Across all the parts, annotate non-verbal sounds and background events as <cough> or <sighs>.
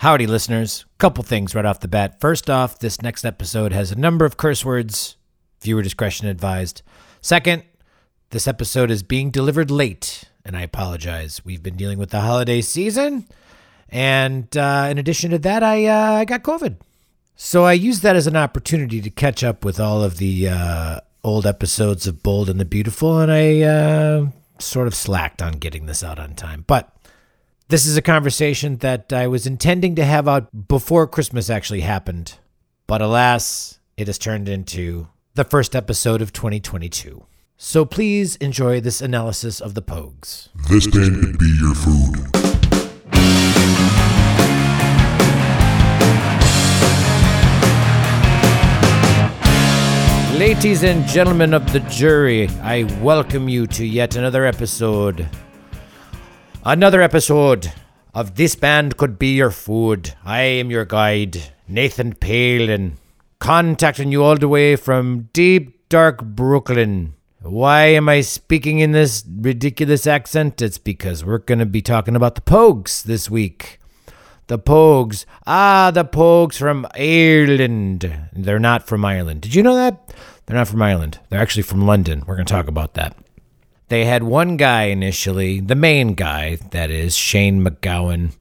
Howdy, listeners. Couple things right off the bat. First off, this next episode has a number of curse words. Viewer discretion advised. Second, this episode is being delivered late, and I apologize. We've been dealing with the holiday season, and uh, in addition to that, I uh, I got COVID. So I used that as an opportunity to catch up with all of the uh, old episodes of Bold and the Beautiful, and I uh, sort of slacked on getting this out on time. But this is a conversation that I was intending to have out before Christmas actually happened. But alas, it has turned into the first episode of 2022. So please enjoy this analysis of the Pogues. This band be your food. Ladies and gentlemen of the jury, I welcome you to yet another episode. Another episode of This Band Could Be Your Food. I am your guide, Nathan Palin, contacting you all the way from deep, dark Brooklyn. Why am I speaking in this ridiculous accent? It's because we're going to be talking about the Pogues this week. The Pogues. Ah, the Pogues from Ireland. They're not from Ireland. Did you know that? They're not from Ireland. They're actually from London. We're going to talk about that. They had one guy initially, the main guy, that is, Shane MacGowan,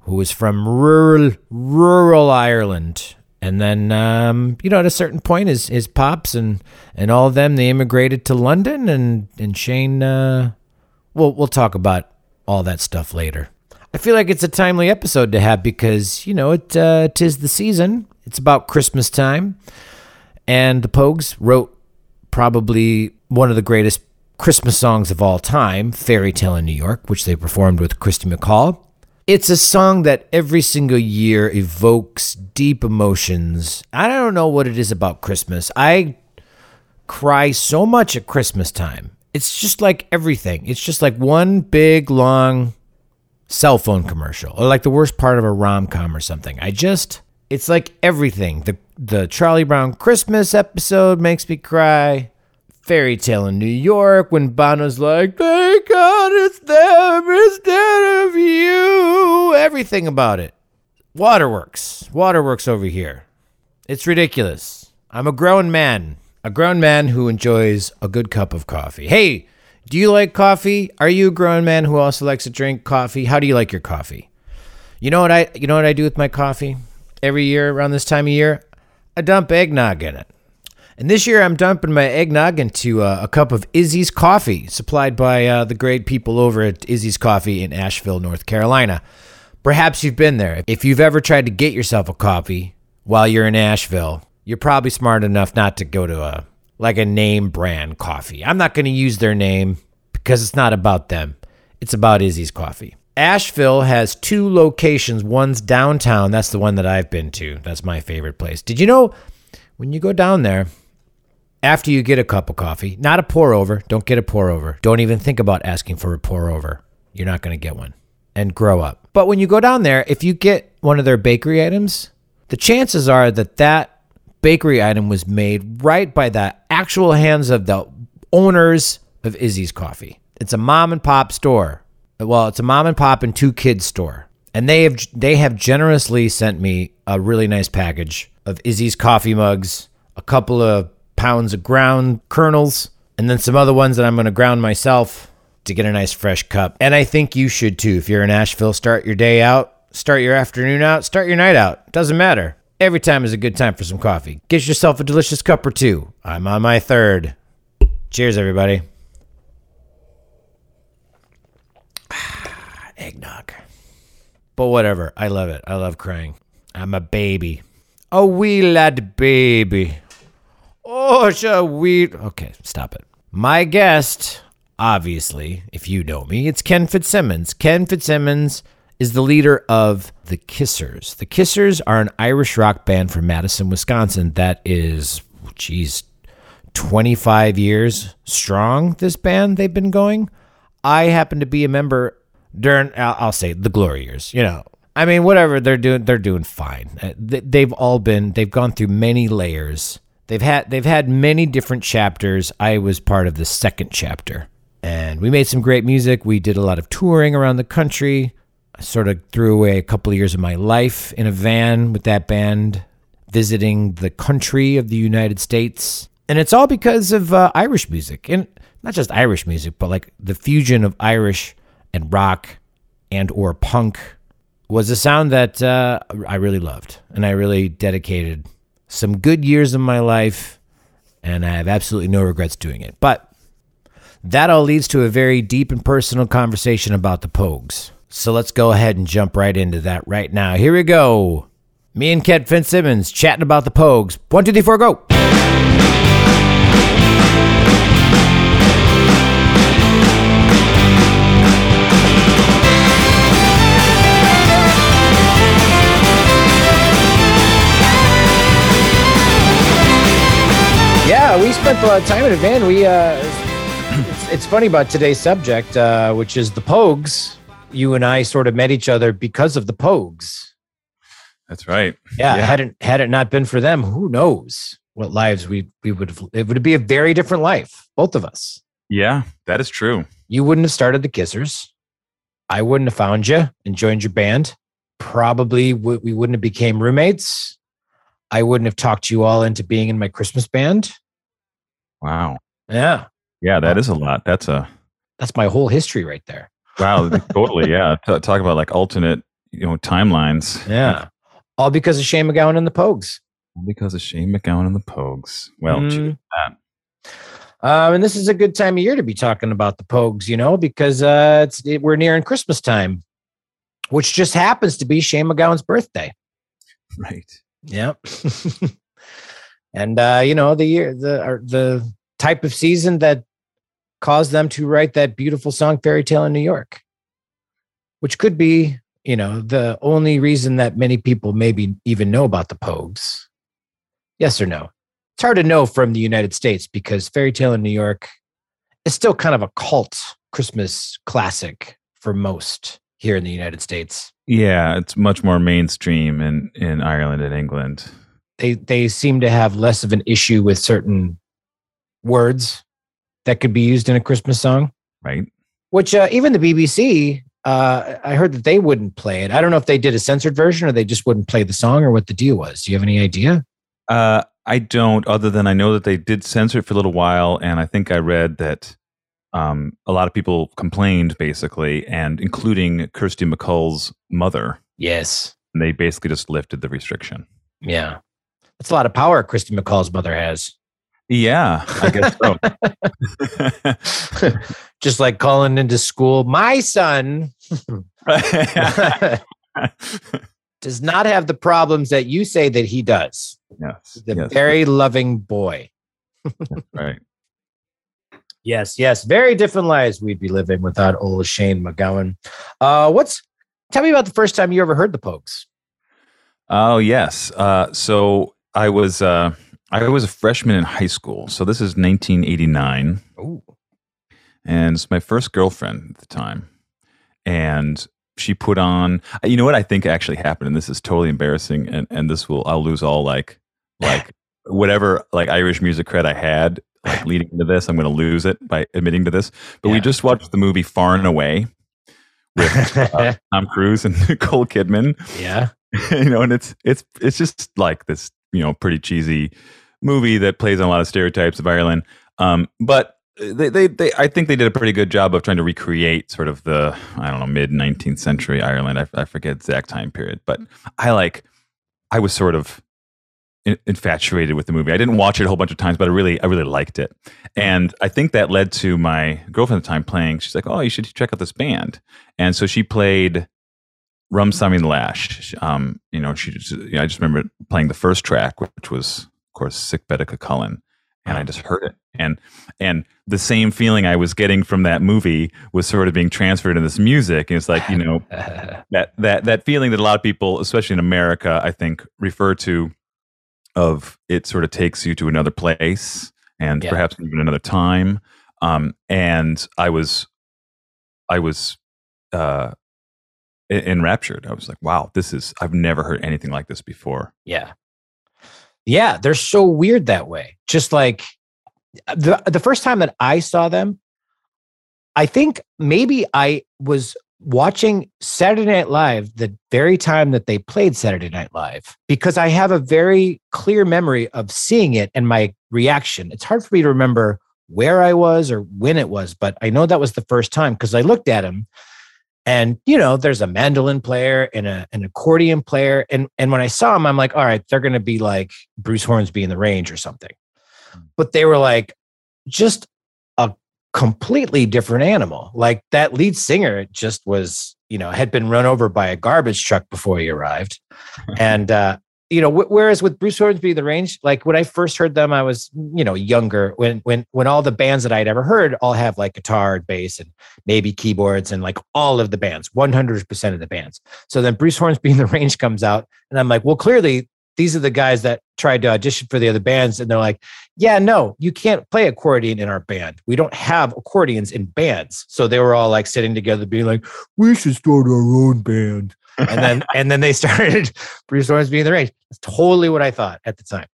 who was from rural, rural Ireland. And then, um, you know, at a certain point, his, his pops and, and all of them, they immigrated to London. And, and Shane, uh, we'll, we'll talk about all that stuff later. I feel like it's a timely episode to have because, you know, it uh, tis the season. It's about Christmas time. And the Pogues wrote probably one of the greatest Christmas songs of all time, Fairy Tale in New York, which they performed with Kirsty MacColl. It's a song that every single year evokes deep emotions. I don't know what it is about Christmas. I cry so much at Christmas time. It's just like everything. It's just like one big, long cell phone commercial or like the worst part of a rom-com or something. I just it's like everything. The the Charlie Brown Christmas episode makes me cry. Fairy Tale in New York when Bono's like, "Thank God it's them instead of you." Everything about it. Waterworks. Waterworks over here. It's ridiculous. I'm a grown man. A grown man who enjoys a good cup of coffee. Hey, do you like coffee? Are you a grown man who also likes to drink coffee? How do you like your coffee? You know what I you know what I do with my coffee? Every year around this time of year, I dump eggnog in it. And this year I'm dumping my eggnog into uh, a cup of Izzy's coffee, supplied by uh, the great people over at Izzy's Coffee in Asheville, North Carolina. Perhaps you've been there. If you've ever tried to get yourself a coffee while you're in Asheville, you're probably smart enough not to go to a like a name brand coffee. I'm not going to use their name because it's not about them. It's about Izzy's Coffee. Asheville has two locations. One's downtown. That's the one that I've been to. That's my favorite place. Did you know when you go down there, after you get a cup of coffee, not a pour over, don't get a pour over. Don't even think about asking for a pour over. You're not going to get one. And grow up. But when you go down there, if you get one of their bakery items, the chances are that that bakery item was made right by the actual hands of the owners of Izzy's Coffee. It's a mom and pop store. Well, it's a mom and pop and two kids store. And they have they have generously sent me a really nice package of Izzy's coffee mugs, a couple of pounds of ground kernels, and then some other ones that I'm going to ground myself to get a nice fresh cup. And I think you should too. If you're in Asheville, start your day out, start your afternoon out, start your night out. Doesn't matter. Every time is a good time for some coffee. Get yourself a delicious cup or two. I'm on my third. Cheers, everybody. <sighs> Eggnog. But whatever. I love it. I love crying. I'm a baby. A wee lad baby. Oh, a wee. Okay, stop it. My guest, obviously, if you know me, it's Ken Fitzsimmons. Ken Fitzsimmons is the leader of the Kissers. The Kissers are an Irish rock band from Madison, Wisconsin that is, geez, 25 years strong. This band, they've been going. I happen to be a member during, I'll, I'll say, the glory years. You know, I mean, whatever they're doing, they're doing fine. Uh, They've all been, they've gone through many layers. They've had, they've had many different chapters. I was part of the second chapter, and we made some great music. We did a lot of touring around the country. I sort of threw away a couple of years of my life in a van with that band, visiting the country of the United States. And it's all because of uh, Irish music. And not just Irish music, but like the fusion of Irish and rock and or punk was a sound that uh, I really loved. And I really dedicated some good years of my life. And I have absolutely no regrets doing it. But that all leads to a very deep and personal conversation about the Pogues. So let's go ahead and jump right into that right now. Here we go. Me and Ken Fitzsimmons chatting about the Pogues. One, two, three, four, go. Yeah, we spent a lot of time in a van. We, uh, it's, it's funny about today's subject, uh, which is the Pogues. You and I sort of met each other because of the Pogues. That's right. Yeah, hadn't had it not been for them, who knows what lives we we would have. It would be a very different life, both of us. Yeah, that is true. You wouldn't have started the Kissers. I wouldn't have found you and joined your band. Probably w- we wouldn't have became roommates. I wouldn't have talked you all into being in my Christmas band. Wow. Yeah, Yeah, that is a lot. That's a that's my whole history right there. wow. <laughs> totally. Yeah. Talk about like alternate, you know, timelines. Yeah, all because of Shane MacGowan and the Pogues. All because of Shane MacGowan and the Pogues. Well, Mm. Um, and this is a good time of year to be talking about the Pogues, you know, because uh, it's it, we're nearing Christmas time, which just happens to be Shane MacGowan's birthday. <laughs> right. Yep. <laughs> and uh, you know the year the the type of season that caused them to write that beautiful song "Fairy Tale in New York," which could be you know the only reason that many people maybe even know about the Pogues. Yes or no? It's hard to know from the United States because "Fairy Tale in New York" is still kind of a cult Christmas classic for most here in the United States. Yeah, it's much more mainstream in in Ireland and England. They they seem to have less of an issue with certain words that could be used in a Christmas song. Right. Which uh, even the BBC, uh, I heard that they wouldn't play it. I don't know if they did a censored version or they just wouldn't play the song or what the deal was. Do you have any idea? Uh, I don't, other than I know that they did censor it for a little while, and I think I read that um, a lot of people complained, basically, and including Kirsty MacColl's mother. Yes. And they basically just lifted the restriction. Yeah. That's a lot of power Kirsty MacColl's mother has. Yeah, I guess so. <laughs> <laughs> just like calling into school, my son <laughs> does not have the problems that you say that he does. yes, The yes, very loving boy. right. Yes, yes. Very different lives we'd be living without old Shane MacGowan. Uh, what's tell me about the first time you ever heard the Pogues? Oh yes. Uh, so I was uh, I was a freshman in high school. So this is 1989, Ooh. and it's my first girlfriend at the time, and she put on. You know what I think actually happened, and this is totally embarrassing, and and this will I'll lose all like <laughs> like whatever like Irish music cred I had like leading into this. I'm going to lose it by admitting to this. But we just watched the movie Far and Away with uh, <laughs> Tom Cruise and <laughs> Nicole Kidman. yeah. you know, and it's it's it's just like this, you know, pretty cheesy movie that plays on a lot of stereotypes of Ireland. Um, but they, they, they, I think they did a pretty good job of trying to recreate sort of the, I don't know, mid 19th century Ireland. I, I forget exact time period, but I like, I was sort of infatuated with the movie. I didn't watch it a whole bunch of times, but I really, I really liked it. And I think that led to my girlfriend at the time playing. She's like, "Oh, you should check out this band." And so she played Rum Sammy Lash. Um, you know, she just, you know, I just remember playing the first track, which was, of course, Sick Bed of Cúchulainn. And I just heard it. And and the same feeling I was getting from that movie was sort of being transferred in this music. And it's like, you know, <laughs> that that that feeling that a lot of people, especially in America, I think, refer to of it sort of takes you to another place and Yeah. perhaps even another time. Um, and I was, I was, uh, enraptured. I was like, wow, this is, I've never heard anything like this before. yeah. Yeah, they're so weird that way. Just like uh, the the first time that I saw them, I think maybe I was watching Saturday Night Live the very time that they played Saturday Night Live because I have a very clear memory of seeing it and my reaction. It's hard for me to remember where I was or when it was, but I know that was the first time because I looked at him and you know there's a mandolin player and a, an accordion player and and when I saw him I'm like all right they're going to be like Bruce Hornsby in the range or something. But they were like just a completely different animal. Like that lead singer just was, you know, had been run over by a garbage truck before he arrived. <laughs> and, uh, you know, wh- whereas with Bruce Hornsby, the range, like when I first heard them, I was, you know, younger. When when when all the bands that I'd ever heard all have like guitar and bass and maybe keyboards and like all of the bands, one hundred percent of the bands. So then Bruce Hornsby in the range comes out, and I'm like, well, clearly these are the guys that tried to audition for the other bands and they're like yeah no you can't play accordion in our band we don't have accordions in bands so they were all like sitting together being like we should start our own band and then <laughs> and then they started <laughs> bruce Hornsby being the range that's totally what i thought at the time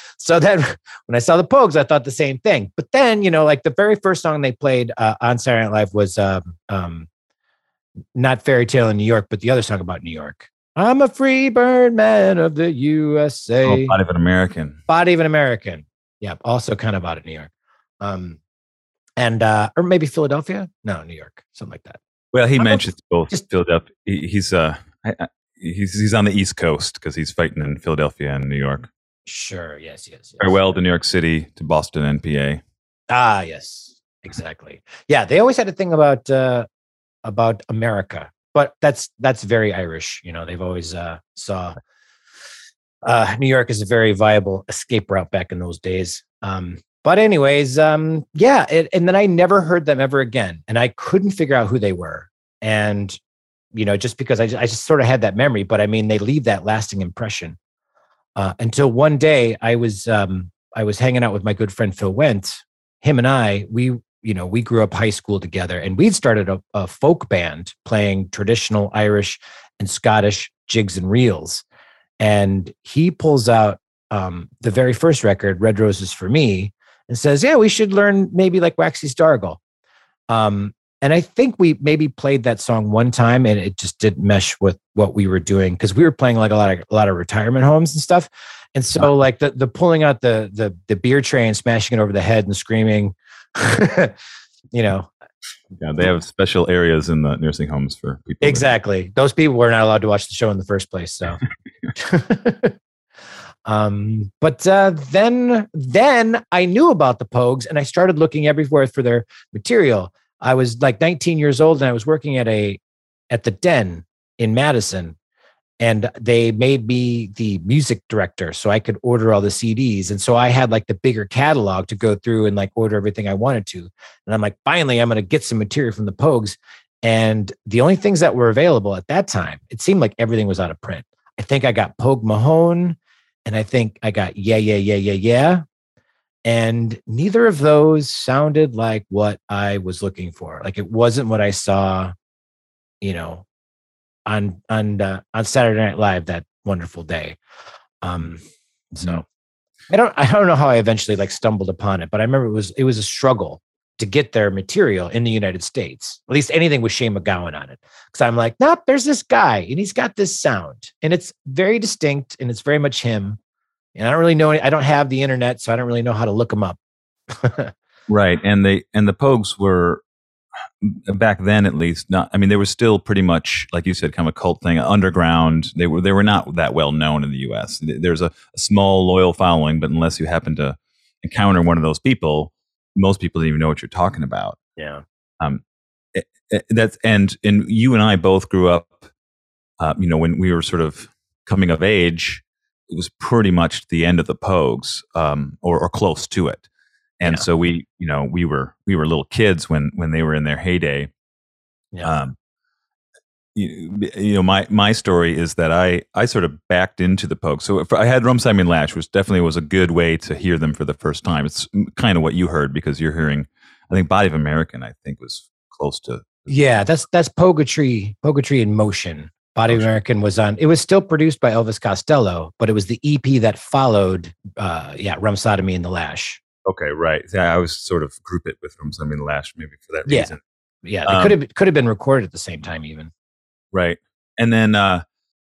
<laughs> so then when i saw the pogues i thought the same thing but then you know like the very first song they played uh, on saturday night live was um, um, not fairy tale in new york but the other song about new york I'm a free bird man of the USA. Oh, body of an American. Body of an American. Yeah, also kind of out of New York. Um, and uh, or maybe Philadelphia? No, New York, something like that. Well, he I'm mentions both just, Philadelphia. He, he's uh, I, I, he's he's on the East Coast because he's fighting in Philadelphia and New York. Sure. Yes. Yes. yes. Farewell to New York City, to Boston and PA. Ah, yes, exactly. Yeah, they always had a thing about uh, about America but that's that's very Irish. You know, they've always uh, saw uh, New York as a very viable escape route back in those days. Um, but anyways, um, yeah, it, and then I never heard them ever again, and I couldn't figure out who they were. And you know, just because I just, I just sort of had that memory, but I mean, they leave that lasting impression. Uh, until one day, I was um, I was hanging out with my good friend Phil Went. Him and I, we you know, we grew up high school together and we'd started a, a folk band playing traditional Irish and Scottish jigs and reels. And he pulls out um, the very first record, Red Roses for Me, and says, Yeah, we should learn maybe like Waxy Stargle. Um, and I think we maybe played that song one time and it just didn't mesh with what we were doing because we were playing like a lot of a lot of retirement homes and stuff. And so like the the pulling out the the the beer tray and smashing it over the head and screaming, <laughs> you know. Yeah, they have special areas in the nursing homes for people. Exactly. Those people were not allowed to watch the show in the first place. So <laughs> <laughs> um, but uh, then then I knew about the Pogues and I started looking everywhere for their material. I was like 19 years old and I was working at a at the Den in Madison and they made me the music director so i could order all the cds and so i had like the bigger catalog to go through and like order everything i wanted to. And i'm like finally i'm going to get some material from the pogues. And the only things that were available at that time it seemed like everything was out of print. I think i got pogue mahone and i think i got yeah yeah yeah yeah yeah and neither of those sounded like what i was looking for like it wasn't what i saw you know on on uh, on Saturday Night Live that wonderful day. Um, so mm-hmm. I don't I don't know how I eventually like stumbled upon it, but I remember it was it was a struggle to get their material in the United States. At least anything with Shane MacGowan on it, because I'm like, nope, there's this guy and he's got this sound and it's very distinct and it's very much him. And I don't really know. I don't have the internet, so I don't really know how to look him up. <laughs> right, and they and the Pogues were back then at least not i mean they were still pretty much like you said kind of a cult thing underground they were they were not that well known in the us there's a, a small loyal following but unless you happen to encounter one of those people most people don't even know what you're talking about yeah um it, eh, it, eh, that's and and you and i both grew up uh, you know when we were sort of coming of age it was pretty much the end of the pogues um or, or close to it and yeah. so we you know we were we were little kids when when they were in their heyday yeah. um you, you know my my story is that i i sort of backed into the poke so if i had rum simon lash which definitely was a good way to hear them for the first time it's kind of what you heard because you're hearing i think body of american i think was close to yeah that's that's poetry poetry in motion Body of American was on. It was still produced by Elvis Costello, but it was the EP that followed. Uh, yeah, Rum Sodomy and the Lash. Okay, right. Yeah, I was sort of group it with Rum Sodomy and the Lash, maybe for that reason. Yeah, they Um, could have could have been recorded at the same time, even. Right. And then uh,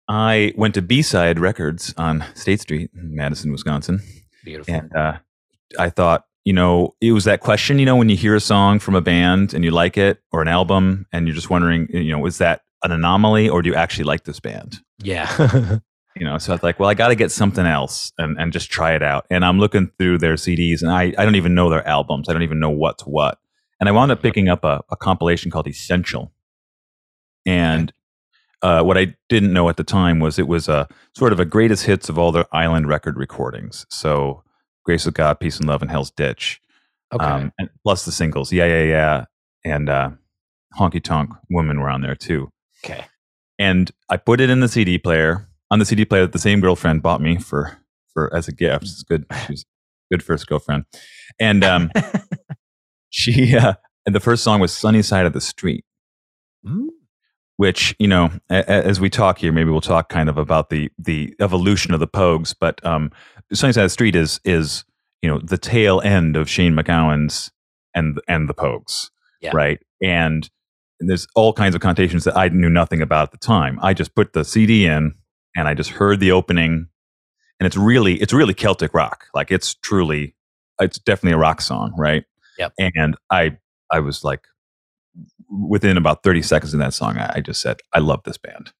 I went to B Side Records on State Street in Madison, Wisconsin. Beautiful. And uh, I thought, you know, it was that question, you know, when you hear a song from a band and you like it or an album and you're just wondering, you know, is that an anomaly or do you actually like this band? Yeah. <laughs> You know, so I was like, well, I got to get something else and, and just try it out. And I'm looking through their CDs and I, I don't even know their albums. I don't even know what's what. And I wound up picking up a, a compilation called Essential. And uh, what I didn't know at the time was it was a sort of a greatest hits of all their island record recordings. So Grace of God, Peace and Love, and Hell's Ditch. okay. Um, and plus the singles, Yeah, Yeah, Yeah, and uh, Honky Tonk Woman were on there too. okay. And I put it in the CD player on the CD player that the same girlfriend bought me for for as a gift. It's good. She was a good first girlfriend, and um, <laughs> she uh, and the first song was "Sunny Side of the Street." Mm, which you know as we talk here maybe we'll talk kind of about the the evolution of the pogues but um sunnyside the street is is you know the tail end of shane macgowan's and and the pogues Yeah. right and there's all kinds of connotations that i knew nothing about at the time i just put the cd in and i just heard the opening and it's really it's really celtic rock like it's truly it's definitely a rock song right Yep. and i i was like within about 30 seconds of that song, I, I just said, I love this band.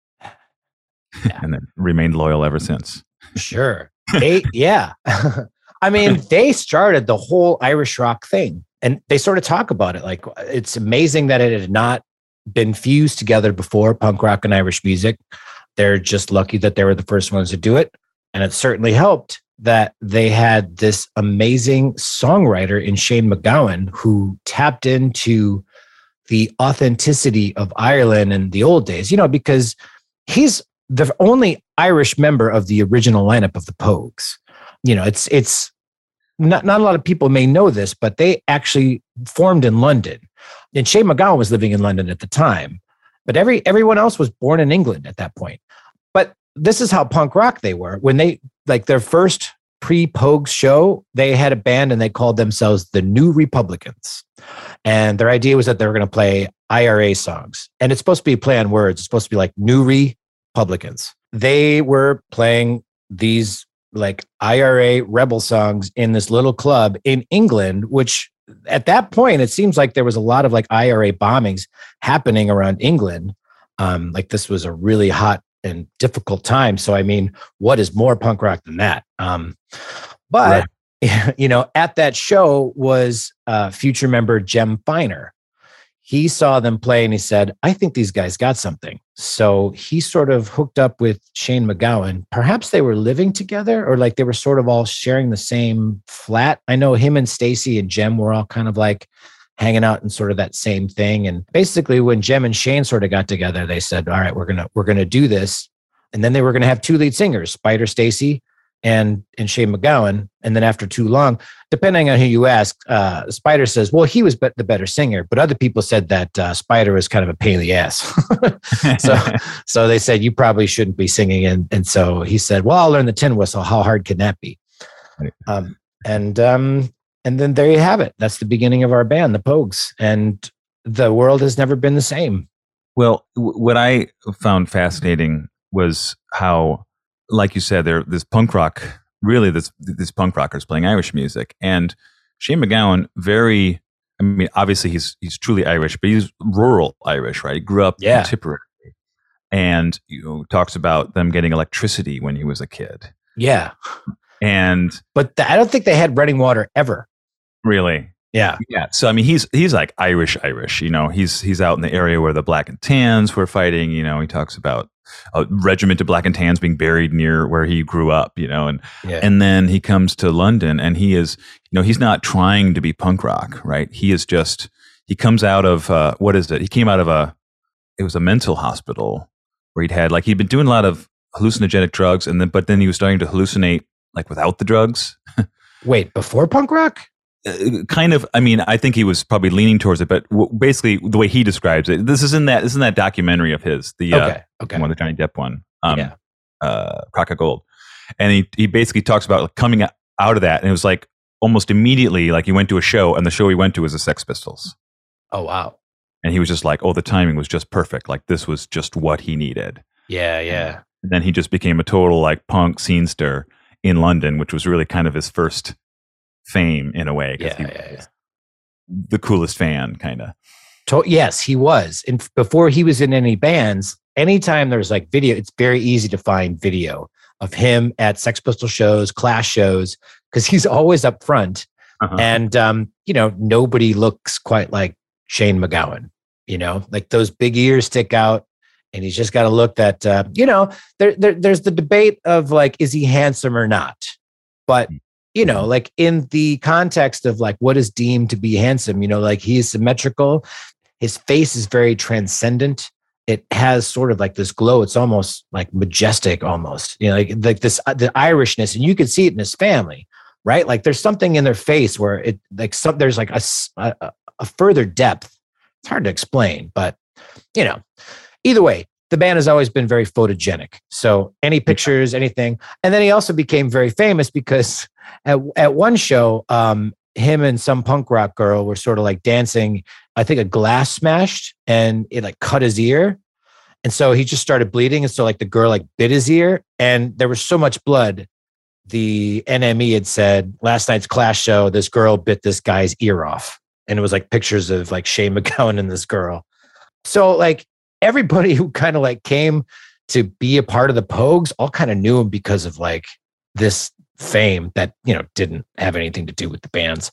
Yeah. and then remained loyal ever since. Sure. They, yeah. <laughs> I mean, they started the whole Irish rock thing and they sort of talk about it. Like, it's amazing that it had not been fused together before punk rock and Irish music. They're just lucky that they were the first ones to do it. And it certainly helped that they had this amazing songwriter in Shane MacGowan who tapped into the authenticity of Ireland in the old days, you know, because he's the only Irish member of the original lineup of the Pogues. You know, it's it's not not a lot of people may know this, but they actually formed in London. And Shane MacGowan was living in London at the time, but every everyone else was born in England at that point. But this is how punk rock they were when they like their first pre-Pogues show. They had a band and they called themselves the New Republicans, and their idea was that they were going to play IRA songs, and it's supposed to be play on words. It's supposed to be like New Republicans. They were playing these like IRA rebel songs in this little club in England, which at that point it seems like there was a lot of like IRA bombings happening around England. Um, like this was a really hot and difficult time. So I mean, what is more punk rock than that? Um, but <laughs> you know, at that show was uh, future member Jem Finer. He saw them play and he said, I think these guys got something. So he sort of hooked up with Shane MacGowan. Perhaps they were living together or like they were sort of all sharing the same flat. I know him and Stacy and Jem were all kind of like hanging out in sort of that same thing. And basically when Jem and Shane sort of got together, they said, All right, we're gonna we're gonna do this. And then they were gonna have two lead singers, Spider Stacy and and Shane MacGowan. And then after too long, depending on who you ask, uh, Spider says, "Well, he was be- the better singer," but other people said that uh, Spider was kind of a pain in the ass. <laughs> so, <laughs> so they said you probably shouldn't be singing, and and so he said, "Well, I'll learn the tin whistle. How hard can that be?" Um, and um, and then there you have it. That's the beginning of our band, the Pogues, and the world has never been the same. Well, w- what I found fascinating was how, like you said, there this punk rock, really this this punk rockers playing Irish music, and Shane MacGowan, very. I mean, obviously he's he's truly Irish, but he's rural Irish, right? He grew up Yeah. in Tipperary, and you know talks about them getting electricity when he was a kid, Yeah, and but th- I don't think they had running water ever. Really, Yeah, Yeah. So I mean, he's he's like Irish, Irish. You know, he's he's out in the area where the Black and Tans were fighting. You know, he talks about a regiment of Black and Tans being buried near where he grew up. You know, and yeah, and then he comes to London, and he is, you know, he's not trying to be punk rock, right? He is just he comes out of uh, what is it? He came out of a it was a mental hospital where he'd had like he'd been doing a lot of hallucinogenic drugs, and then but then he was starting to hallucinate like without the drugs. <laughs> Wait, before punk rock? Uh, kind of i mean i think he was probably leaning towards it but w- basically the way he describes it this is in that this is in that documentary of his the uh, Okay, okay, one the johnny depp one um Yeah. uh crock of gold and he he basically talks about like, coming out of that and it was like almost immediately like he went to a show and the show he went to was the sex pistols oh wow, and he was just like, "Oh, the timing was just perfect. Like this was just what he needed." Yeah, yeah. And then he just became a total like punk scenester in London, which was really kind of his first fame in a way. 'cause Yeah, he yeah, yeah. The coolest fan, kind of. To- yes, he was. And before he was in any bands, anytime there's like video, it's very easy to find video of him at Sex Pistol shows, Clash shows, because he's always up front. Uh-huh. And um, you know, nobody looks quite like Shane MacGowan. You know, like those big ears stick out, and he's just got a look that uh, you know. There, there, there's the debate of like, is he handsome or not? But you know, like in the context of like what is deemed to be handsome, you know, like he's symmetrical. His face is very transcendent. It has sort of like this glow. It's almost like majestic, almost. You know, like like this uh, the Irishness, and you can see it in his family, right? Like there's something in their face where it like some there's like a a further depth. It's hard to explain, but you know, either way, the band has always been very photogenic. So any pictures, anything, and then he also became very famous because <laughs> at at one show, um, him and some punk rock girl were sort of like dancing. I think a glass smashed and it like cut his ear. And so he just started bleeding. And so like the girl like bit his ear and there was so much blood. The NME had said last night's Clash show, this girl bit this guy's ear off. And it was like pictures of like Shane <laughs> MacGowan and this girl. So like everybody <laughs> who kind of like came to be a part of the Pogues all kind of knew him because of like this fame that you know didn't have anything to do with the bands.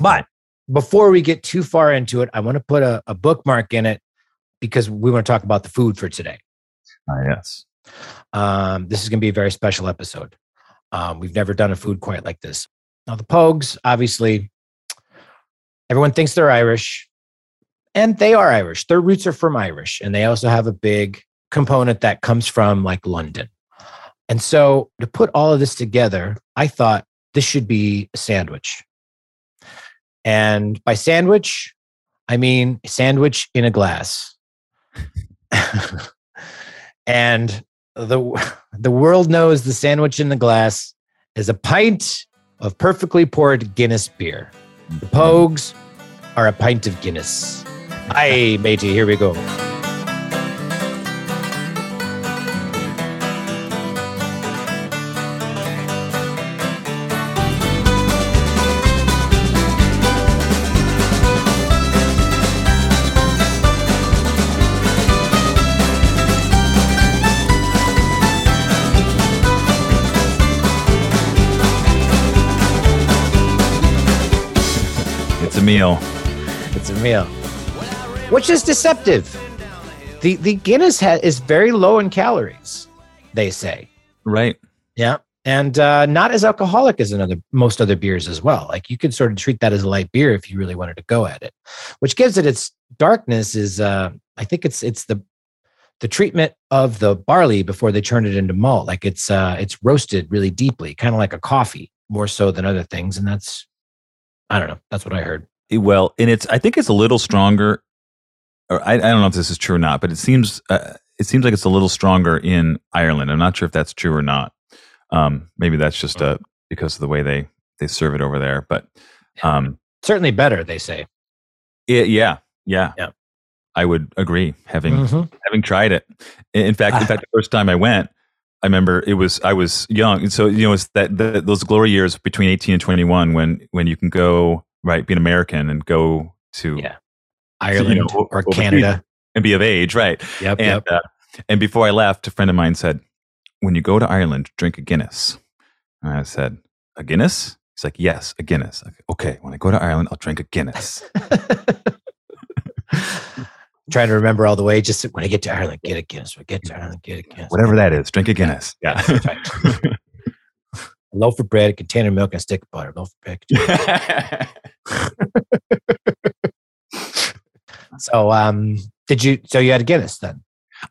But before we get too far into it, I want to put a, a bookmark in it because we want to talk about the food for today. Ah, yes. Um, this is going to be a very special episode. Um, we've never done a food quite like this. Now, the Pogues, obviously, everyone thinks they're Irish, and they are Irish. Their roots are from Irish, and they also have a big component that comes from like London. And so, to put all of this together, I thought this should be a sandwich. And by sandwich, I mean sandwich in a glass. <laughs> and the the world knows the sandwich in the glass is a pint of perfectly poured Guinness beer. The Pogues are a pint of Guinness. Aye, matey, here we go. It's a meal. It's a meal, which is deceptive. The the Guinness ha- is very low in calories, they say. Right. Yeah. And uh, not as alcoholic as another most other beers as well. Like you could sort of treat that as a light beer if you really wanted to go at it, which gives it its darkness. Is uh, I think it's it's the the treatment of the barley before they turn it into malt. Like it's uh, it's roasted really deeply, kind of like a coffee, more so than other things. And that's I don't know. That's what I heard. Well, and it's I think it's a little stronger. Or I, I don't know if this is true or not, but it seems uh, it seems like it's a little stronger in Ireland. I'm not sure if that's true or not. Um, maybe that's just uh, because of the way they they serve it over there. But um, Certainly better, they say. it, yeah, yeah, Yeah. I would agree. Having Mhm. having tried it. In in fact, in <laughs> fact, the first time I went, I remember it was I was young, and so you know it's that the, those glory years between eighteen and twenty one when when you can go right, be an American and go to Yeah. Ireland know, or. Canada. and be of age, right? Yep. And yep. uh, and before I left, a friend of mine said, "When you go to Ireland, drink a Guinness." And I said, "A Guinness?" He's like, "Yes, a Guinness." Go, okay, when I go to Ireland, I'll drink a Guinness. <laughs> Trying to remember all the way. Just when I get to Ireland, get a Guinness. When I get to Ireland, get a Guinness. Whatever that is, drink a Guinness. Yeah. Right. A loaf of bread, a container of milk, and a stick of butter. Loaf of bread. <laughs> <laughs> So, um, did you? So you had a Guinness then,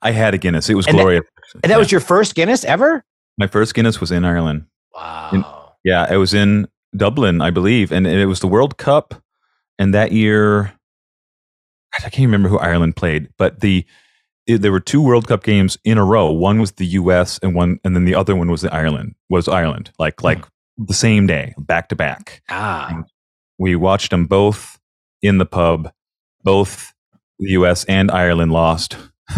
I had a Guinness. It was And that- glorious. and that was your first Guinness ever? my first Guinness was in Ireland. Wow. Yeah, it was in Dublin, I believe, and it was the World Cup. And that year, I can't remember who Ireland played, but the it, there were two World Cup games in a row. One was the U.S. and one, and then the other one was the Ireland. Was Ireland like like the same day, back to back. ah, We watched them both in the pub, both the U.S. and Ireland lost. <laughs>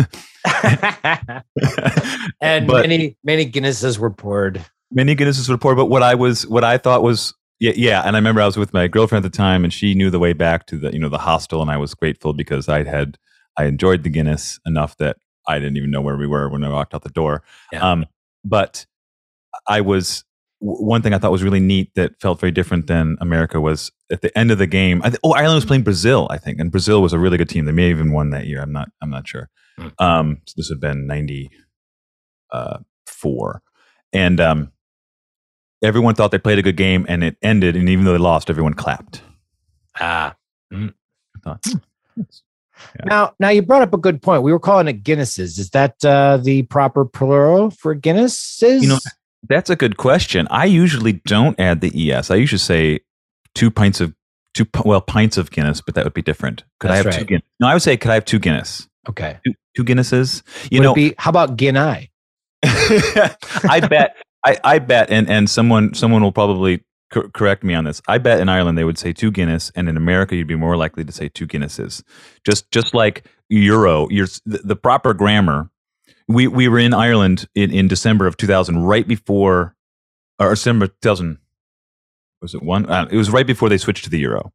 and But- many many Guinnesses were poured. many Guinnesses were poured, but what I was, what I thought was, yeah, yeah. And I remember I was with my girlfriend at the time, and she knew the way back to the, you know, the hostel, and I was grateful because I had, I enjoyed the Guinness enough that I didn't even know where we were when I walked out the door. Yeah. Um, but I was w- one thing I thought was really neat that felt very different than America was at the end of the game. I th- oh, Ireland was playing Brazil, I think, and Brazil was a really good team. They may have even won that year. I'm not. I'm not sure. Hmm. Um, so this would have been ninety uh, and um, everyone thought they played a good game, and it ended. And even though they lost, everyone clapped. Ah. I thought, hmm, Yeah. Now, now you brought up a good point. We were calling it Guinnesses. Is that uh, the proper plural for Guinnesses? You know, That's a good question. I usually don't add the es. I usually say two pints of two well pints of Guinness, but that would be different. Could I That's have two right. Guinness? No, I would say could I have two Guinness? okay. Two, two Guinnesses? You Would know, be how about Guinea? <laughs> I bet I, I bet and and someone someone will probably cor- correct me on this. I bet in Ireland they would say two Guinness, and in America you'd be more likely to say two Guinnesses. Just just like euro, you're the, the proper grammar. We we were in Ireland in, in December of 2000, right before or December 2000. Was it one? Uh, it was right before they switched to the euro.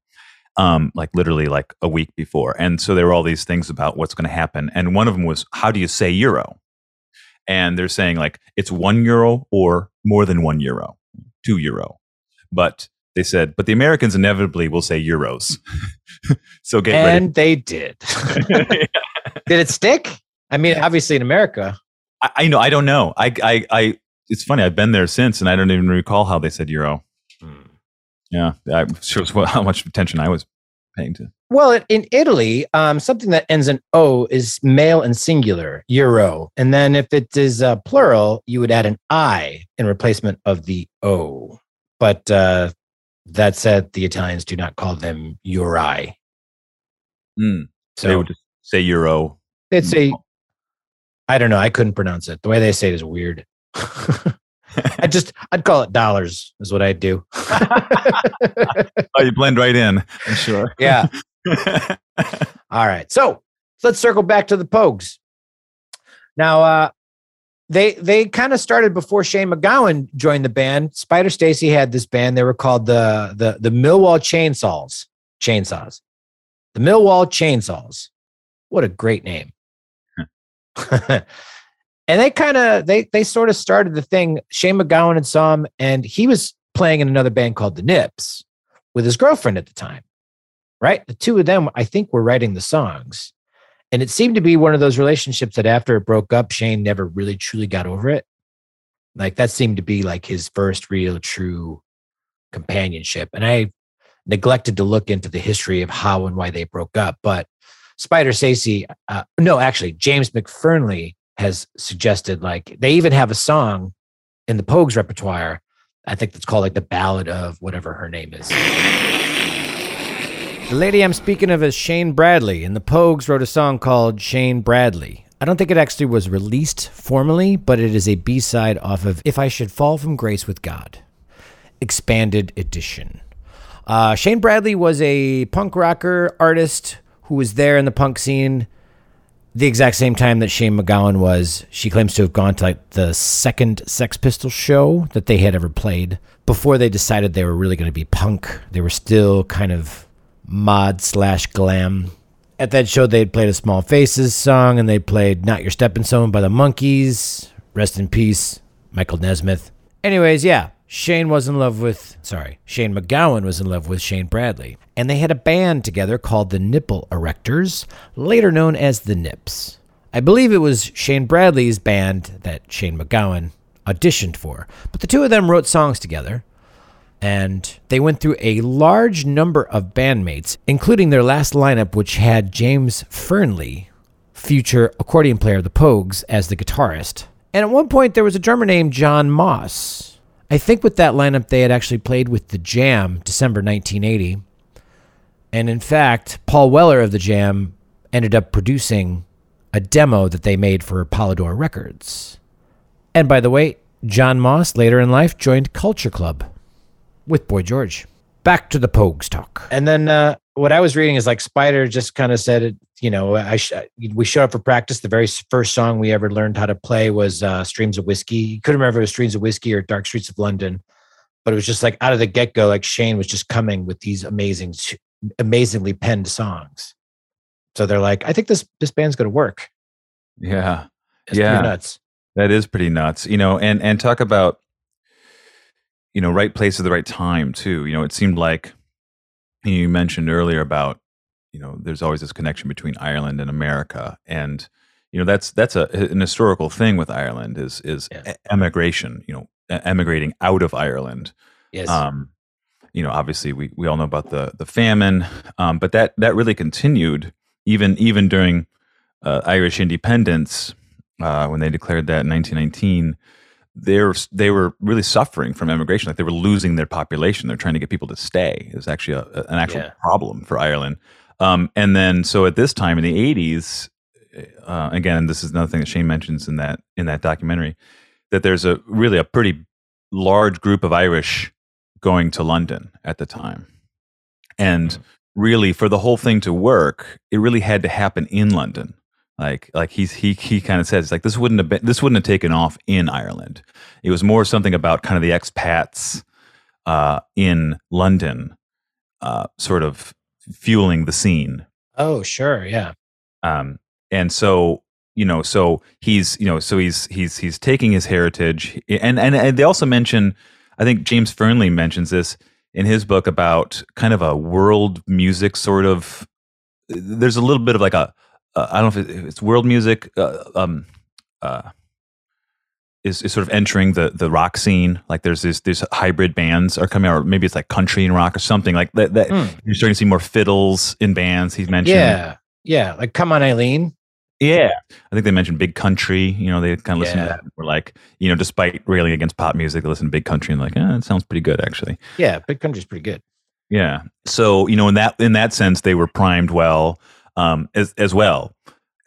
Um, like literally like a week before, and so there were all these things about what's going to happen, and one of them was how do you say euro? and they're saying like it's one euro or more than one euro, two euro. But they said, but the Americans inevitably will say euros. <laughs> so get And they did. <laughs> did it stick? I mean, obviously in America. I, I know. I don't know. I, I, I, it's funny. I've been there since, and I don't even recall how they said euro. Yeah, I <laughs> shows what- how much attention I was paying to. Well, in- in Italy, um, something that ends in O is male and singular, euro. And then if it is uh, plural, you would add an I in replacement of the O. But uh, that said, the Italians do not call them euri. Mm. So they would just say euro. it's a, I don't know. I couldn't pronounce it. The way they say it is weird. I just, I'd call it dollars, is what I'd do. Oh, you blend right in. I'm sure. yeah. <laughs> All right. So let's circle back to the Pogues. Now, uh, they they kind of started before Shane MacGowan joined the band. Spider Stacy had this band. They were called the the the Millwall Chainsaws. Chainsaws. The Millwall Chainsaws. What a great name. And they kind of they they sort of started the thing. Shane MacGowan and him, and he was playing in another band called the Nips with his girlfriend at the time right? The two of them, I think, were writing the songs. And it seemed to be one of those relationships that after it broke up, Shane never really truly got over it. Like that seemed to be like his first real true companionship. And I neglected to look into the history of how and why they broke up. But Spider Stacy, uh, no, actually, James McFernley has suggested like they even have a song in the Pogues repertoire. I think that's called like the Ballad of whatever her name is. The lady I'm speaking of is Shanne Bradley, and the Pogues wrote a song called Shanne Bradley. I don't think it actually was released formally, but it is a B side off of If I Should Fall from Grace with God, expanded edition. Uh, Shanne Bradley was a punk rocker artist who was there in the punk scene the exact same time that Shane MacGowan was. She claims to have gone to like the second Sex Pistols show that they had ever played before they decided they were really going to be punk. They were still kind of mod slash glam. At that show, they had played a Small Faces song and they played Not Your Stepping Stone by the Monkees. Rest in peace, Michael Nesmith. Anyways, yeah, Shane was in love with, sorry, Shane MacGowan was in love with Shanne Bradley. And they had a band together called the Nipple Erectors, later known as the Nips. I believe it was Shanne Bradley's band that Shane MacGowan auditioned for. But the two of them wrote songs together and they went through a large number of bandmates, including their last lineup, which had James Fearnley, future accordion player of the Pogues, as the guitarist. And at one point, there was a drummer named Jon Moss. I think with that lineup, they had actually played with The Jam December 1980. And in fact, Paul Weller of The Jam ended up producing a demo that they made for Polydor Records. And by the way, Jon Moss later in life joined Culture Club with Boy George. Back to the Pogues talk. And then uh, what I was reading is like Spider just kind of said it. You know, I sh- we showed up for practice. The very first song we ever learned how to play was uh, "Streams of Whiskey." You couldn't remember if it was "Streams of Whiskey" or "Dark Streets of London," but it was just like out of the get go, like Shane was just coming with these amazing, amazingly penned songs. So they're like, I think this this band's going to work. Yeah, It's Yeah. pretty nuts. that is pretty nuts. You know, and and talk about you know right place at the right time too. You know, it seemed like you mentioned earlier about you know there's always this connection between Ireland and America, and you know that's that's a an historical thing with Ireland is is emigration. You know, emigrating out of Ireland. Yes. um, you know, obviously we, we all know about the the famine, um, but that that really continued even even during uh, Irish independence uh, when they declared that in 1919. They were they were really suffering from immigration, like they were losing their population. They're trying to get people to stay. It was actually a, a- an actual Yeah. problem for Ireland. Um, and then so at this time in the 80s, uh, again, this is another thing that Shane mentions in that in that documentary, that there's a really a pretty large group of Irish going to London at the time. And really for the whole thing to work, it really had to happen in London. Like like he's he he kind of says like this wouldn't have been this wouldn't have taken off in Ireland. It was more something about kind of the expats uh, in London uh, sort of fueling the scene oh, sure. Yeah. um, and so you know so he's you know so he's he's he's taking his heritage and and, and they also mention i think james fearnley mentions this in his book about kind of a world music sort of there's a little bit of like a uh, i don't know if it- if it's world music uh, um uh is, is sort of entering the the rock scene like there's this these hybrid bands are coming out or maybe it's like country and rock or something like that, that Hmm. you're starting to see more fiddles in bands he's mentioned Yeah. Yeah. Like, come on, Eileen. yeah. I think they mentioned Big Country. You know, they kind of listen Yeah. to that. and We're like, you know, despite railing against pop music, they listen to Big Country and like, eh, it sounds pretty good actually. Yeah. Big Country's pretty good. Yeah. So, you know, in that in that sense, they were primed well um, as as well.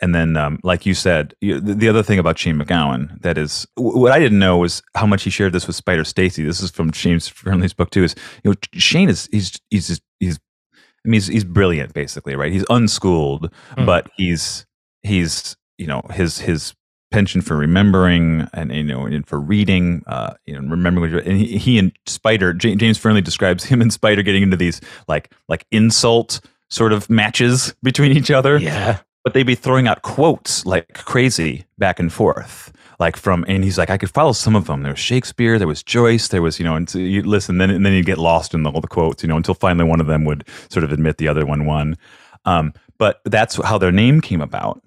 And then, um, like you said, you, the, the other thing about Shane MacGowan that is wh- what I didn't know was how much he shared this with Spider Stacy. This is from Shane's Fearnley's book too. Is you know Shane is he's he's just, he's I mean he's, he's brilliant basically, right? He's unschooled, Mhm. but he's he's you know his his penchant for remembering and you know and for reading uh you know remembering and he, he and spider J- james fearnley describes him and spider getting into these like like insult sort of matches between each other. Yeah. but they'd be throwing out quotes like crazy back and forth. Like from and he's like i could follow some of them. There was shakespeare there was joyce there was you know and so you listen then and then you get lost in all the quotes you know until finally one of them would sort of admit the other one won. Um, but that's how their name came about.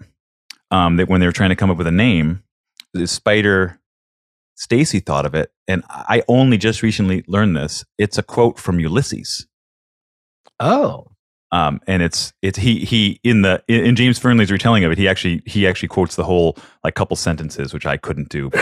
Um, that when they were trying to come up with a name the spider stacy thought of it and i only just recently learned this. It's a quote from ulysses. Oh. Um, and it's it's he he in the in, in James Fearnley's retelling of it, he actually he actually quotes the whole like couple sentences, which I couldn't do. <laughs>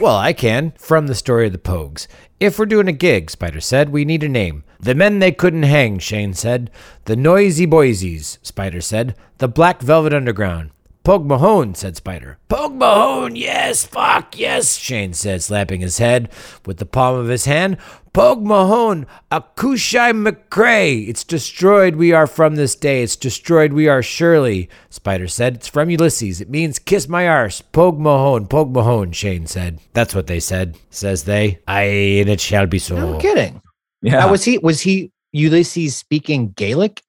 Well, I can, from the story of the Pogues. If we're doing a gig, Spider said, we need a name. The men they couldn't hang, Shane said. The Noisy Boysies, Spider said. The Black Velvet Underground. Pogue Mahone, said Spider. Pogue Mahone, yes, fuck, yes, Shane said, slapping his head with the palm of his hand. Pogue Mahone, Acushla machree. It's destroyed we are from this day. It's destroyed we are surely, Spider said. It's from Ulysses. It means kiss my arse. Pogue Mahone, Pogue Mahone, Shane said. That's what they said, says they. Aye, and it shall be so. No kidding. Yeah, Now, was he was he Ulysses speaking Gaelic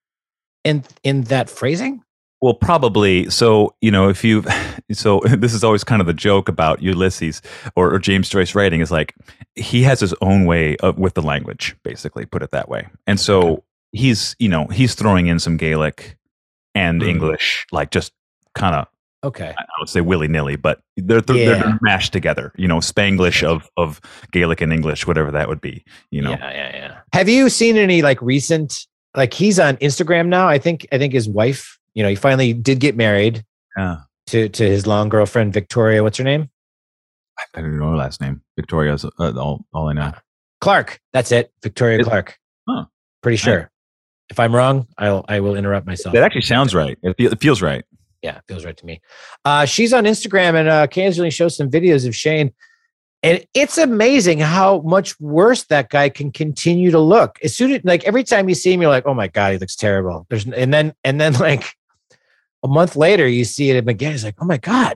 in in that phrasing? Well, probably. So you know, if you <sighs> so <laughs> this is always kind of the joke about Ulysses or, or James Joyce writing is like he has his own way of, with the language, basically, put it that way. And so he's you know he's throwing in some Gaelic and Mhm. English, like just kind of Okay. I would say willy nilly, but they're they're, Yeah. they're mashed together. You know, Spanglish of of Gaelic and English, whatever that would be. You know, Yeah, yeah, yeah. Have you seen any like recent like he's on Instagram now? I think I think his wife, you know, he finally did get married Yeah. to to his long girlfriend Victoria. What's her name? I don't know her last name. Victoria's uh, all all I know. Clarke. That's it. Victoria Clarke. Huh. Pretty sure. If I'm wrong, I'll I will interrupt myself. That actually sounds right. It, feel, it feels right. yeah, feels right to me. Uh, she's on Instagram and uh, occasionally shows some videos of Shane. And it's amazing how much worse that guy can continue to look. As soon as like every time you see him, you're like, oh my God, he looks terrible. There's and then and then <laughs> like a month later, you see it again. He's like, oh my God,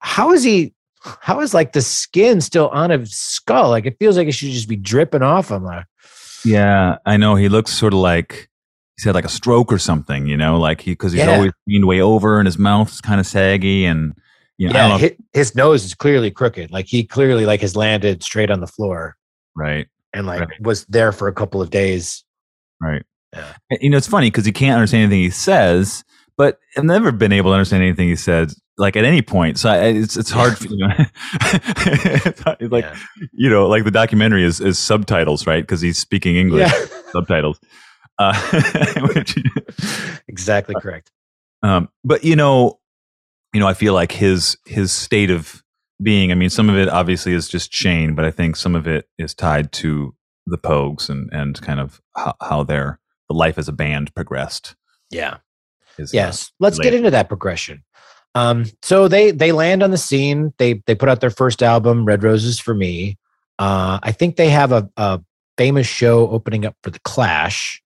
how is he? How is like the skin still on his skull? Like it feels like it should just be dripping off him. Like, Yeah, I know. He looks sort of like he's had like a stroke or something, you know, like he because he's Yeah. always leaned way over and his mouth's kind of saggy and you know, yeah, his, his nose is clearly crooked. Like he clearly like has landed straight on the floor right, and like Right. was there for a couple of days. right. Yeah. You know, it's funny because he can't understand anything he says, but I've never been able to understand anything he said like at any point. So I, it's it's hard, for, you <laughs> know, it's like Yeah. you know, like the documentary is is subtitles, right? Because he's speaking English yeah, <laughs> subtitles. Uh, <laughs> which, exactly correct. Um, but you know, you know, I feel like his his state of being. I mean, some of it obviously is just Shane, but I think some of it is tied to the Pogues and and kind of how, how their the life as a band progressed. Yeah. Is, uh, Yes. Let's get into that progression. Um, so they they land on the scene. They they put out their first album, Red Roses for Me. Uh, I think they have a, a famous show opening up for the Clash.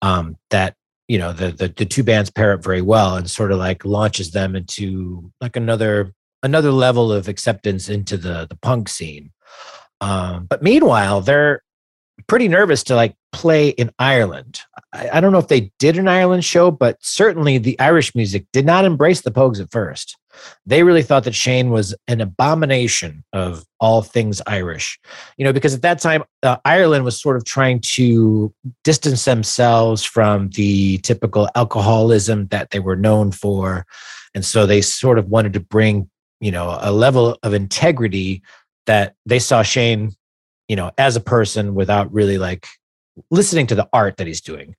Um, that you know the, the the two bands pair up very well and sort of like launches them into like another another level of acceptance into the the punk scene. Um, but meanwhile, they're pretty nervous to like play in Ireland. I, I don't know if they did an Ireland show, but certainly the Irish music did not embrace the Pogues at first. They really thought that Shane was an abomination of all things Irish, you know, because at that time, uh, Ireland was sort of trying to distance themselves from the typical alcoholism that they were known for. And so they sort of wanted to bring, you know, a level of integrity that they saw Shane, you know, as a person without really like listening to the art that he's doing.